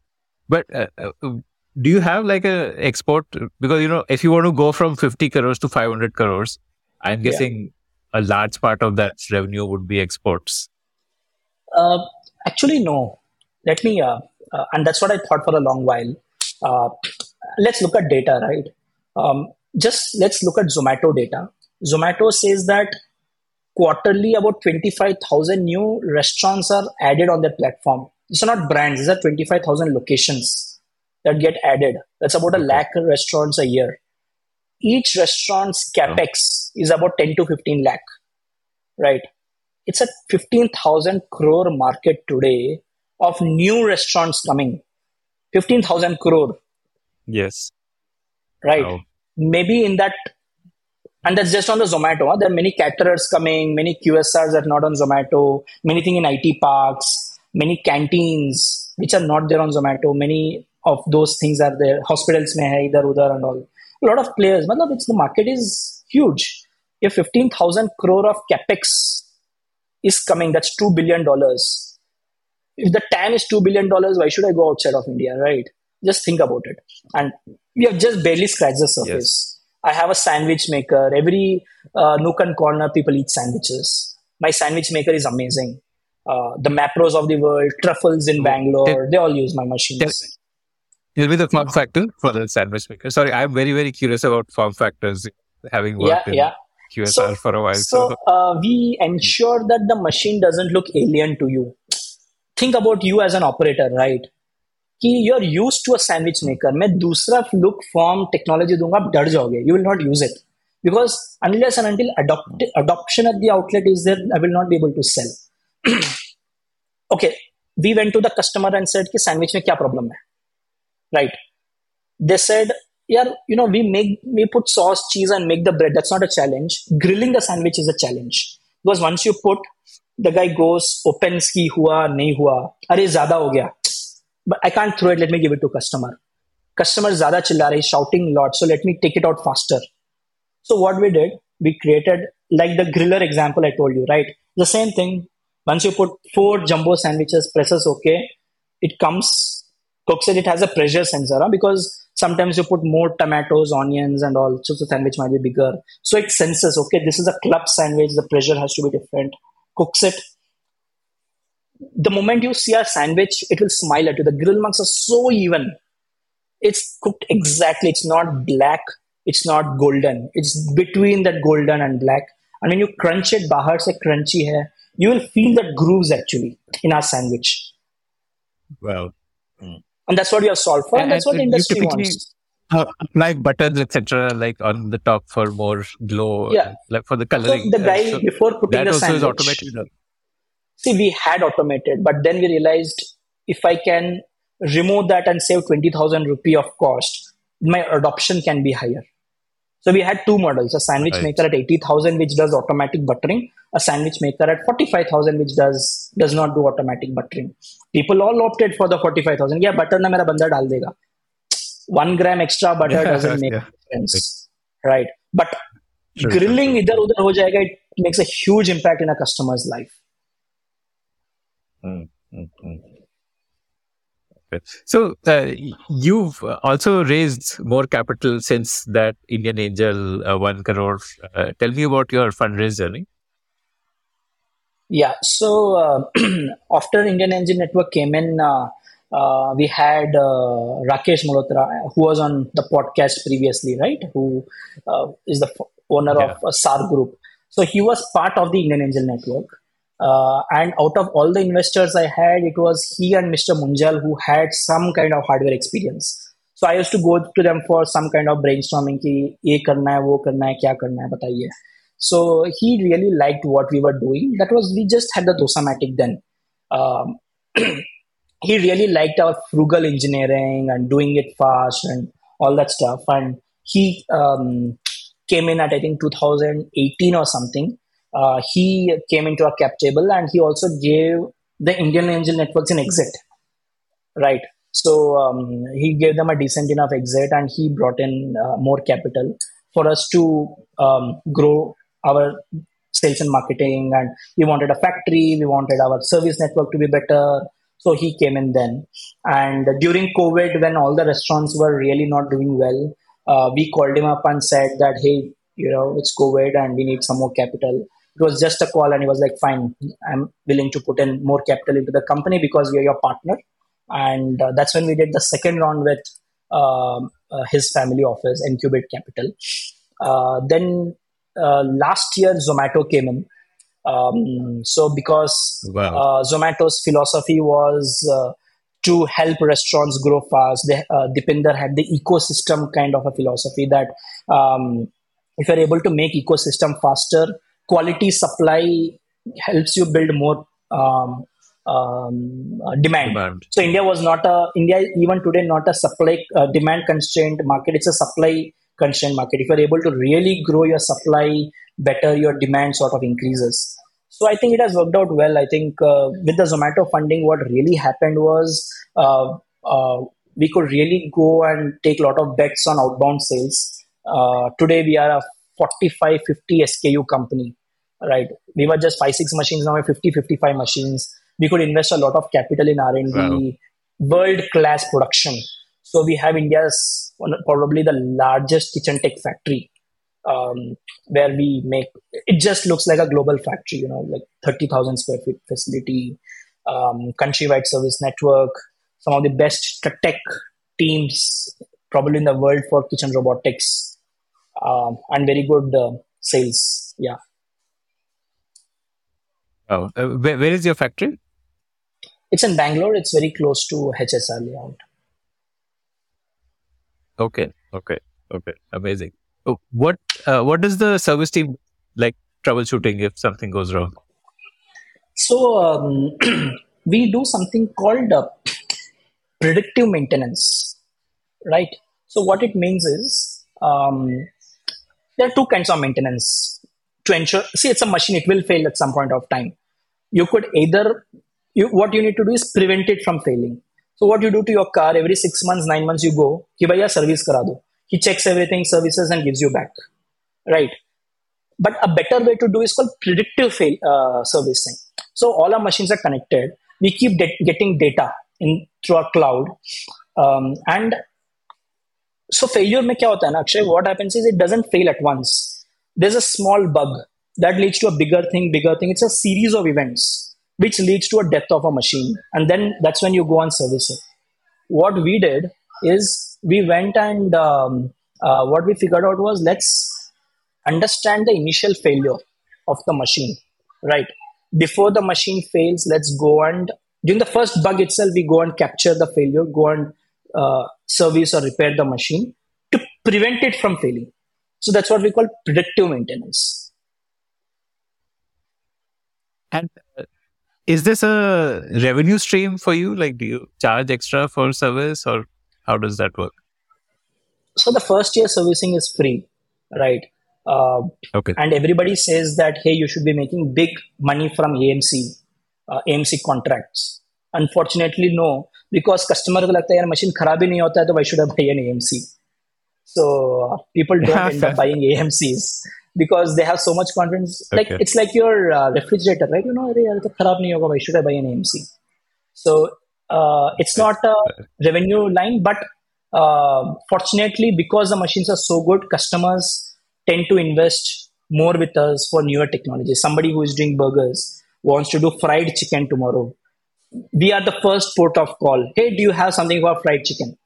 But uh, uh, do you have like a export? Because, you know, if you want to go from 50 crores to 500 crores, I'm guessing yeah. a large part of that revenue would be exports. Uh, actually, no. Let me, uh, uh, and that's what I thought for a long while. Uh, let's look at data, right? Um, just let's look at Zomato data. Zomato says that quarterly about 25,000 new restaurants are added on their platform. These are not brands, these are 25,000 locations that get added. That's about a lakh restaurants a year each restaurant's capex is about 10 to 15 lakh, right? It's a 15,000 crore market today of new restaurants coming. 15,000 crore. Yes. Right. Wow. Maybe in that, and that's just on the Zomato. Huh? There are many caterers coming, many QSRs are not on Zomato, many things in IT parks, many canteens which are not there on Zomato, many of those things are there. Hospitals may hai idhar udhar and all a lot of players. Matlab, it's the market is huge. If 15,000 crore of capex is coming, that's $2 billion. If the TAM is $2 billion, why should I go outside of India, right? Just think about it. And we have just barely scratched the surface. Yes. I have a sandwich maker. Every uh, nook and corner, people eat sandwiches. My sandwich maker is amazing. Uh, the Mapros of the world, truffles in Bangalore, they all use my machines. Tell me the form factor for the sandwich maker. Sorry, I'm very, very curious about form factors, having worked Yeah, in yeah. QSR So- for a while. So uh, we ensure that the machine doesn't look alien to you. Think about you as an operator, right? कि you are use to a sandwich maker मैं दूसरा look form technology दूँगा, आप डर जाओगे. You will not use it because unless and until adoption of the outlet is there I will not be able to sell okay we went to the customer and said कि sandwich में क्या problem है? Right they said यार you know we make we put sauce cheese and make the bread that's not a challenge grilling the sandwich is a challenge because once you put the guy goes open की हुआ, नहीं हुआ. अरे, ज़्यादा हो गया. but I can't throw it. Let me give it to customer. Customer zada chilla rahi, shouting lot. So let me take it out faster. So what we did, we created like the griller example I told you, right? The same thing. Once you put four jumbo sandwiches, presses okay, it comes. Cook said it has a pressure sensor huh? because sometimes you put more tomatoes, onions, and all, so the sandwich might be bigger. So it senses, okay, this is a club sandwich, the pressure has to be different. Cooks it, the moment you see a sandwich, it will smile at you. The grill marks are so even. It's cooked exactly. It's not black. It's not golden. It's between that golden and black. And when you crunch it, bahar se crunchy hai, you will feel that grooves actually in our sandwich. well, And that's what we have solved for. And, that's what the industry typically wants. uh, apply buttons, etc., like on the top for more glow, Yeah. like for the So coloring. the Uh, guy so before putting that the also sandwich, is automated. See, we had automated, but then we realized if I can remove that and save 20,000 rupee of cost, my adoption can be higher. So we had two models, a sandwich Right. maker at 80,000, which does automatic buttering, a sandwich maker at 45,000, which does, does not do automatic buttering. People all opted for the 45,000. Yeah, butter na mera banda dal dega. One gram extra butter Yeah, doesn't make yeah. difference. Right. But true, grilling true. idhar udhar ho jayega, it makes a huge impact in a customer's life. Mm, mm, mm. So uh, you've also raised more capital since that Indian Angel uh, one crore. Uh, tell me about your fundraise journey. Yeah. So uh, after Indian Angel Network came in, uh, uh, we had uh, Rakesh Malhotra, who was on the podcast previously, right? Who uh, is the f- owner Yeah. of uh, SAR Group. So he was part of the Indian Angel Network. Uh, and out of all the investors I had, it was he and Mr. Munjal who had some kind of hardware experience. So I used to go to them for some kind of brainstorming कि ये करना है वो करना है क्या करना है बताइए so he really liked what we were doing. That was we just had the Dosamatic then. Um, he really liked our frugal engineering and doing it fast and all that stuff. And he um, came in at I think 2018 or something. uh, he came into our cap table and he also gave the Indian Angel Networks an exit. Right. So um, he gave them a decent enough exit and he brought in uh, more capital for us to um, grow our sales and marketing. And we wanted a factory. We wanted our service network to be better. So he came in then. And during covid when all the restaurants were really not doing well uh, we called him up and said that hey you know it's covid and we need some more capital it was just a call and he was like fine i'm willing to put in more capital into the company because we are your partner. And uh, that's when we did the second round with um, uh, his family office incubate capital. Uh, then uh, last year zomato came in. Um, so because Wow. uh, zomato's philosophy was uh, to help restaurants grow fast they, uh, Deepinder had the ecosystem kind of a philosophy that um, if you're able to make ecosystem faster quality supply helps you build more um, um, uh, demand. Demand. So India was not a India even today not a supply uh, demand constrained market. It's a supply constrained market. If you're able to really grow your supply better, your demand sort of increases. So I think it has worked out well. I think uh, with the Zomato funding, what really happened was uh, uh, we could really go and take a lot of bets on outbound sales. Uh, today we are a 45 50 SKU company, right? We were just five six machines now we're 50 55 machines. We could invest a lot of capital in R and Wow. World class production. So we have India's probably the largest kitchen tech factory um, where we make it just looks like a global factory, you know, like 30,000 square feet facility, um, countrywide service network, some of the best tech teams probably in the world for kitchen robotics, um, and very good uh, sales. Yeah. Oh, uh, where, where is your factory? It's in Bangalore. It's very close to HSR layout. Okay, okay, okay, amazing. Oh, what uh, what does the service team like troubleshooting if something goes wrong? So um, we do something called uh, predictive maintenance, right? So what it means is um, there are two kinds of maintenance to ensure. See, it's a machine, it will fail at some point of time. You could either, you, what you need to do is prevent it from failing. So, what you do to your car every six months, nine months, you go, ki a service kara do. He checks everything, services, and gives you back. Right? But a better way to do is called predictive fail, uh, servicing. So, all our machines are connected. We keep de- getting data in through our cloud. Um, and so failure में क्या होता है ना Akshay? What happens is it doesn't fail at once. There's a small bug that leads to a bigger thing, bigger thing. It's a series of events which leads to a death of a machine, and then that's when you go and service it. What we did is we went and um, uh, what we figured out was let's understand the initial failure of the machine, right? Before the machine fails, let's go and during the first bug itself, we go and capture the failure, go and uh, service or repair the machine to prevent it from failing. So that's what we call predictive maintenance. And uh, is this a revenue stream for you? Like, do you charge extra for service, or how does that work? So the first year servicing is free, right? Uh, Okay. and everybody says that hey, you should be making big money from AMC, uh, AMC contracts. Unfortunately, no, because customer को लगता है यार machine खराब ही नहीं होता है तो why should I buy an AMC? So uh, people don't end up buying AMCs because they have so much confidence. Like Okay. it's like your uh, refrigerator, right? You know, अरे यार तो खराब नहीं होगा. Why should I buy an AMC? So uh, it's not a revenue line, but uh, fortunately, because the machines are so good, customers tend to invest more with us for newer technology. Somebody who is doing burgers wants to do fried chicken tomorrow. We are the first port of call. Hey, do you have something for fried chicken?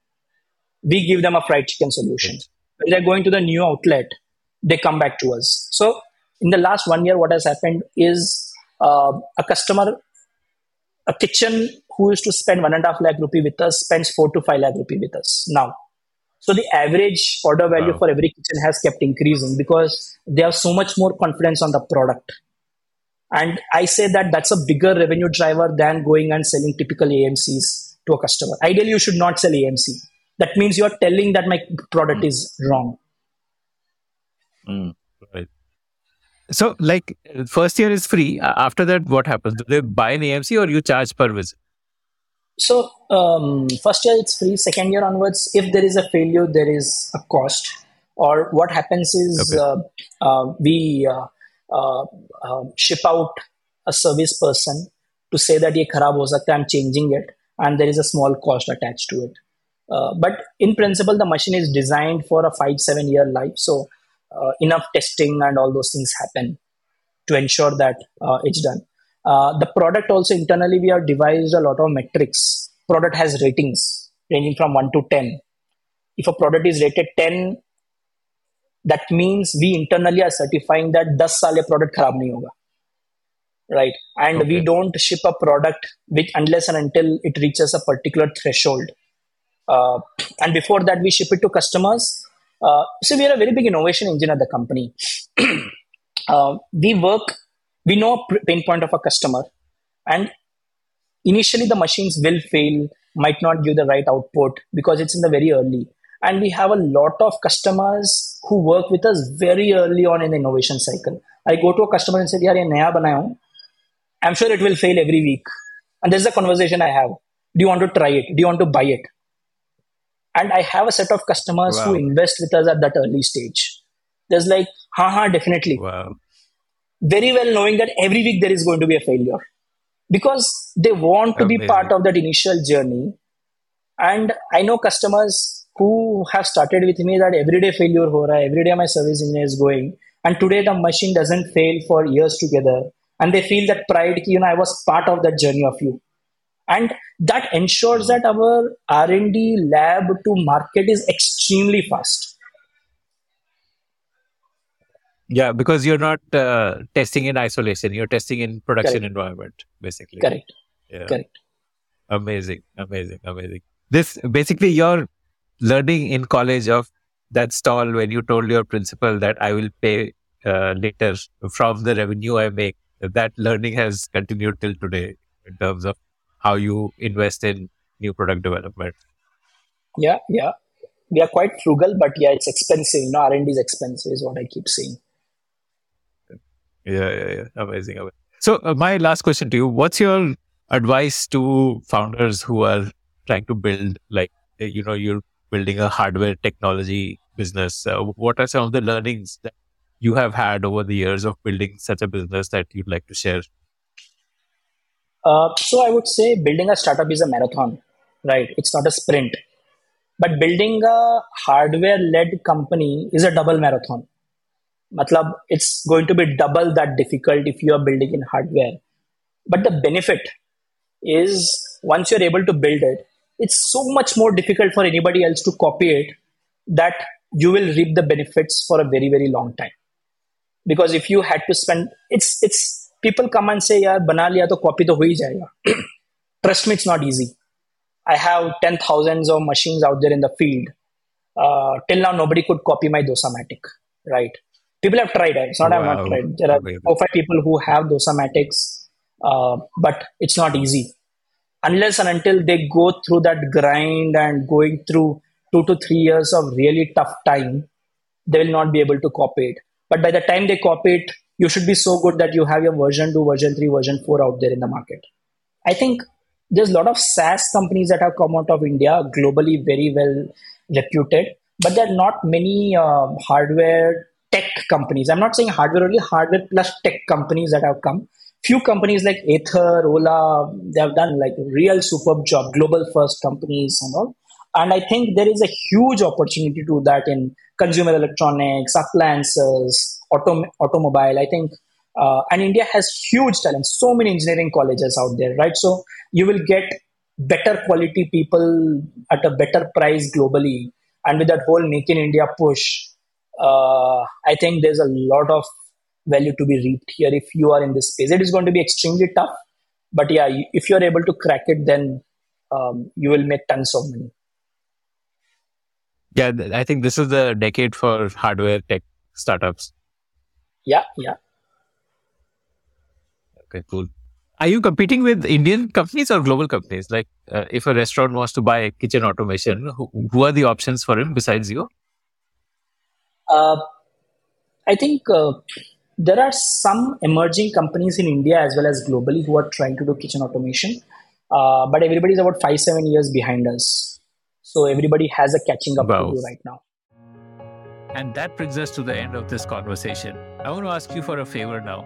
We give them a fried chicken solution. When they're going to the new outlet, they come back to us. So, in the last one year, what has happened is uh, a customer, a kitchen who used to spend one and a half lakh rupee with us spends four to five lakh rupee with us now. So the average order value Wow. for every kitchen has kept increasing because they have so much more confidence on the product. And I say that that's a bigger revenue driver than going and selling typical AMCs to a customer. Ideally, you should not sell AMC. That means you're telling that my product is wrong. Right. So, like, first year is free. After that, what happens? Do they buy an AMC or you charge per visit? So um, first year it's free. Second year onwards, if there is a failure, there is a cost. Or what happens is Okay. uh, uh, we uh, ship out a service person to say that ye kharab ho sakta, I'm changing it, and there is a small cost attached to it. Uh, but in principle, the machine is designed for a five seven year life, so uh, enough testing and all those things happen to ensure that uh, it's done. Uh, the product also internally we have devised a lot of metrics. Product has ratings ranging from one to ten. If a product is rated ten, that means we internally are certifying that 10 saal ye product kharab nahi hoga right? And we don't ship a product which unless and until it reaches a particular threshold. Uh, and before that we ship it to customers. Uh, so we are a very big innovation engine at the company. Uh, we work we know pain point of a customer. And initially the machines will fail might not give the right output because it's in the very early and we have a lot of customers who work with us very early on in the innovation cycle. I go to a customer and say yaar ye naya banaya i'm sure it will fail every week. And this is a conversation i have. Do you want to try it? Do you want to buy it? And i have a set of customers who invest with us at that early stage. There's like ha ha definitely. Wow. very well knowing that every week there is going to be a failure. Because they want to be part of that initial journey. And i know customers who have started with me that everyday failure ho raha, every day my service engineer is going, and today the machine doesn't fail for years together, and they feel that pride, you know, I was part of that journey of you, and that ensures that our R and D lab to market is extremely fast. Yeah, because you're not uh, testing in isolation; you're testing in production Correct. environment, basically. Correct. Yeah. Correct. Amazing, amazing, amazing. This basically you're learning in college of that stall when you told your principal that I will pay uh, later from the revenue I make. That learning has continued till today in terms of how you invest in new product development. Yeah, yeah. We are quite frugal, but yeah, it's expensive. You know, R and D is expensive, is what I keep saying. Yeah, yeah, yeah. Amazing. amazing. So, uh, my last question to you: What's your advice to founders who are trying to build, like, you know, you're building a hardware technology business? Uh, what are some of the learnings that you have had over the years of building such a business that you'd like to share? Uh, so I would say building a startup is a marathon, right? It's not a sprint. But building a hardware-led company is a double marathon. Matlab, it's going to be double that difficult if you are building in hardware. But the benefit is once you're able to build it, it's so much more difficult for anybody else to copy it that you will reap the benefits for a very very long time. Because if you had to spend it's it's people come and say "Yeah, bana liya to copy to ho trust me it's not easy. I have 10000s of machines out there in the field. Uh, till now nobody could copy my dosamatic right? People have tried eh? it's not wow. i've not tried. There are four five people who have dosamatics uh, but it's not easy unless and until they go through that grind and going through two to three years of really tough time, they will not be able to copy it. But by the time they copy it, you should be so good that you have your version 2, version 3, version 4 out there in the market. I think there's a lot of SaaS companies that have come out of India, globally very well reputed, but there are not many um, hardware tech companies. I'm not saying hardware only, hardware plus tech companies that have come. Few companies like Ather, Ola, they have done like real superb job, global first companies and all. And I think there is a huge opportunity to that in consumer electronics, appliances, autom- automobile. I think, uh, and India has huge talent, so many engineering colleges out there, right? So you will get better quality people at a better price globally. And with that whole Make in India push, uh, I think there's a lot of value to be reaped here if you are in this space. It is going to be extremely tough, but yeah, if you're able to crack it, then um, you will make tons of money. Yeah, I think this is the decade for hardware tech startups. Yeah, yeah. Okay, cool. Are you competing with Indian companies or global companies? Like, uh, if a restaurant wants to buy kitchen automation, who, who are the options for him besides you? Uh, I think uh, there are some emerging companies in India as well as globally who are trying to do kitchen automation, uh, but everybody is about five, seven years behind us. So everybody has a catching up Wow. to do right now. And that brings us to the end of this conversation. I want to ask you for a favor now.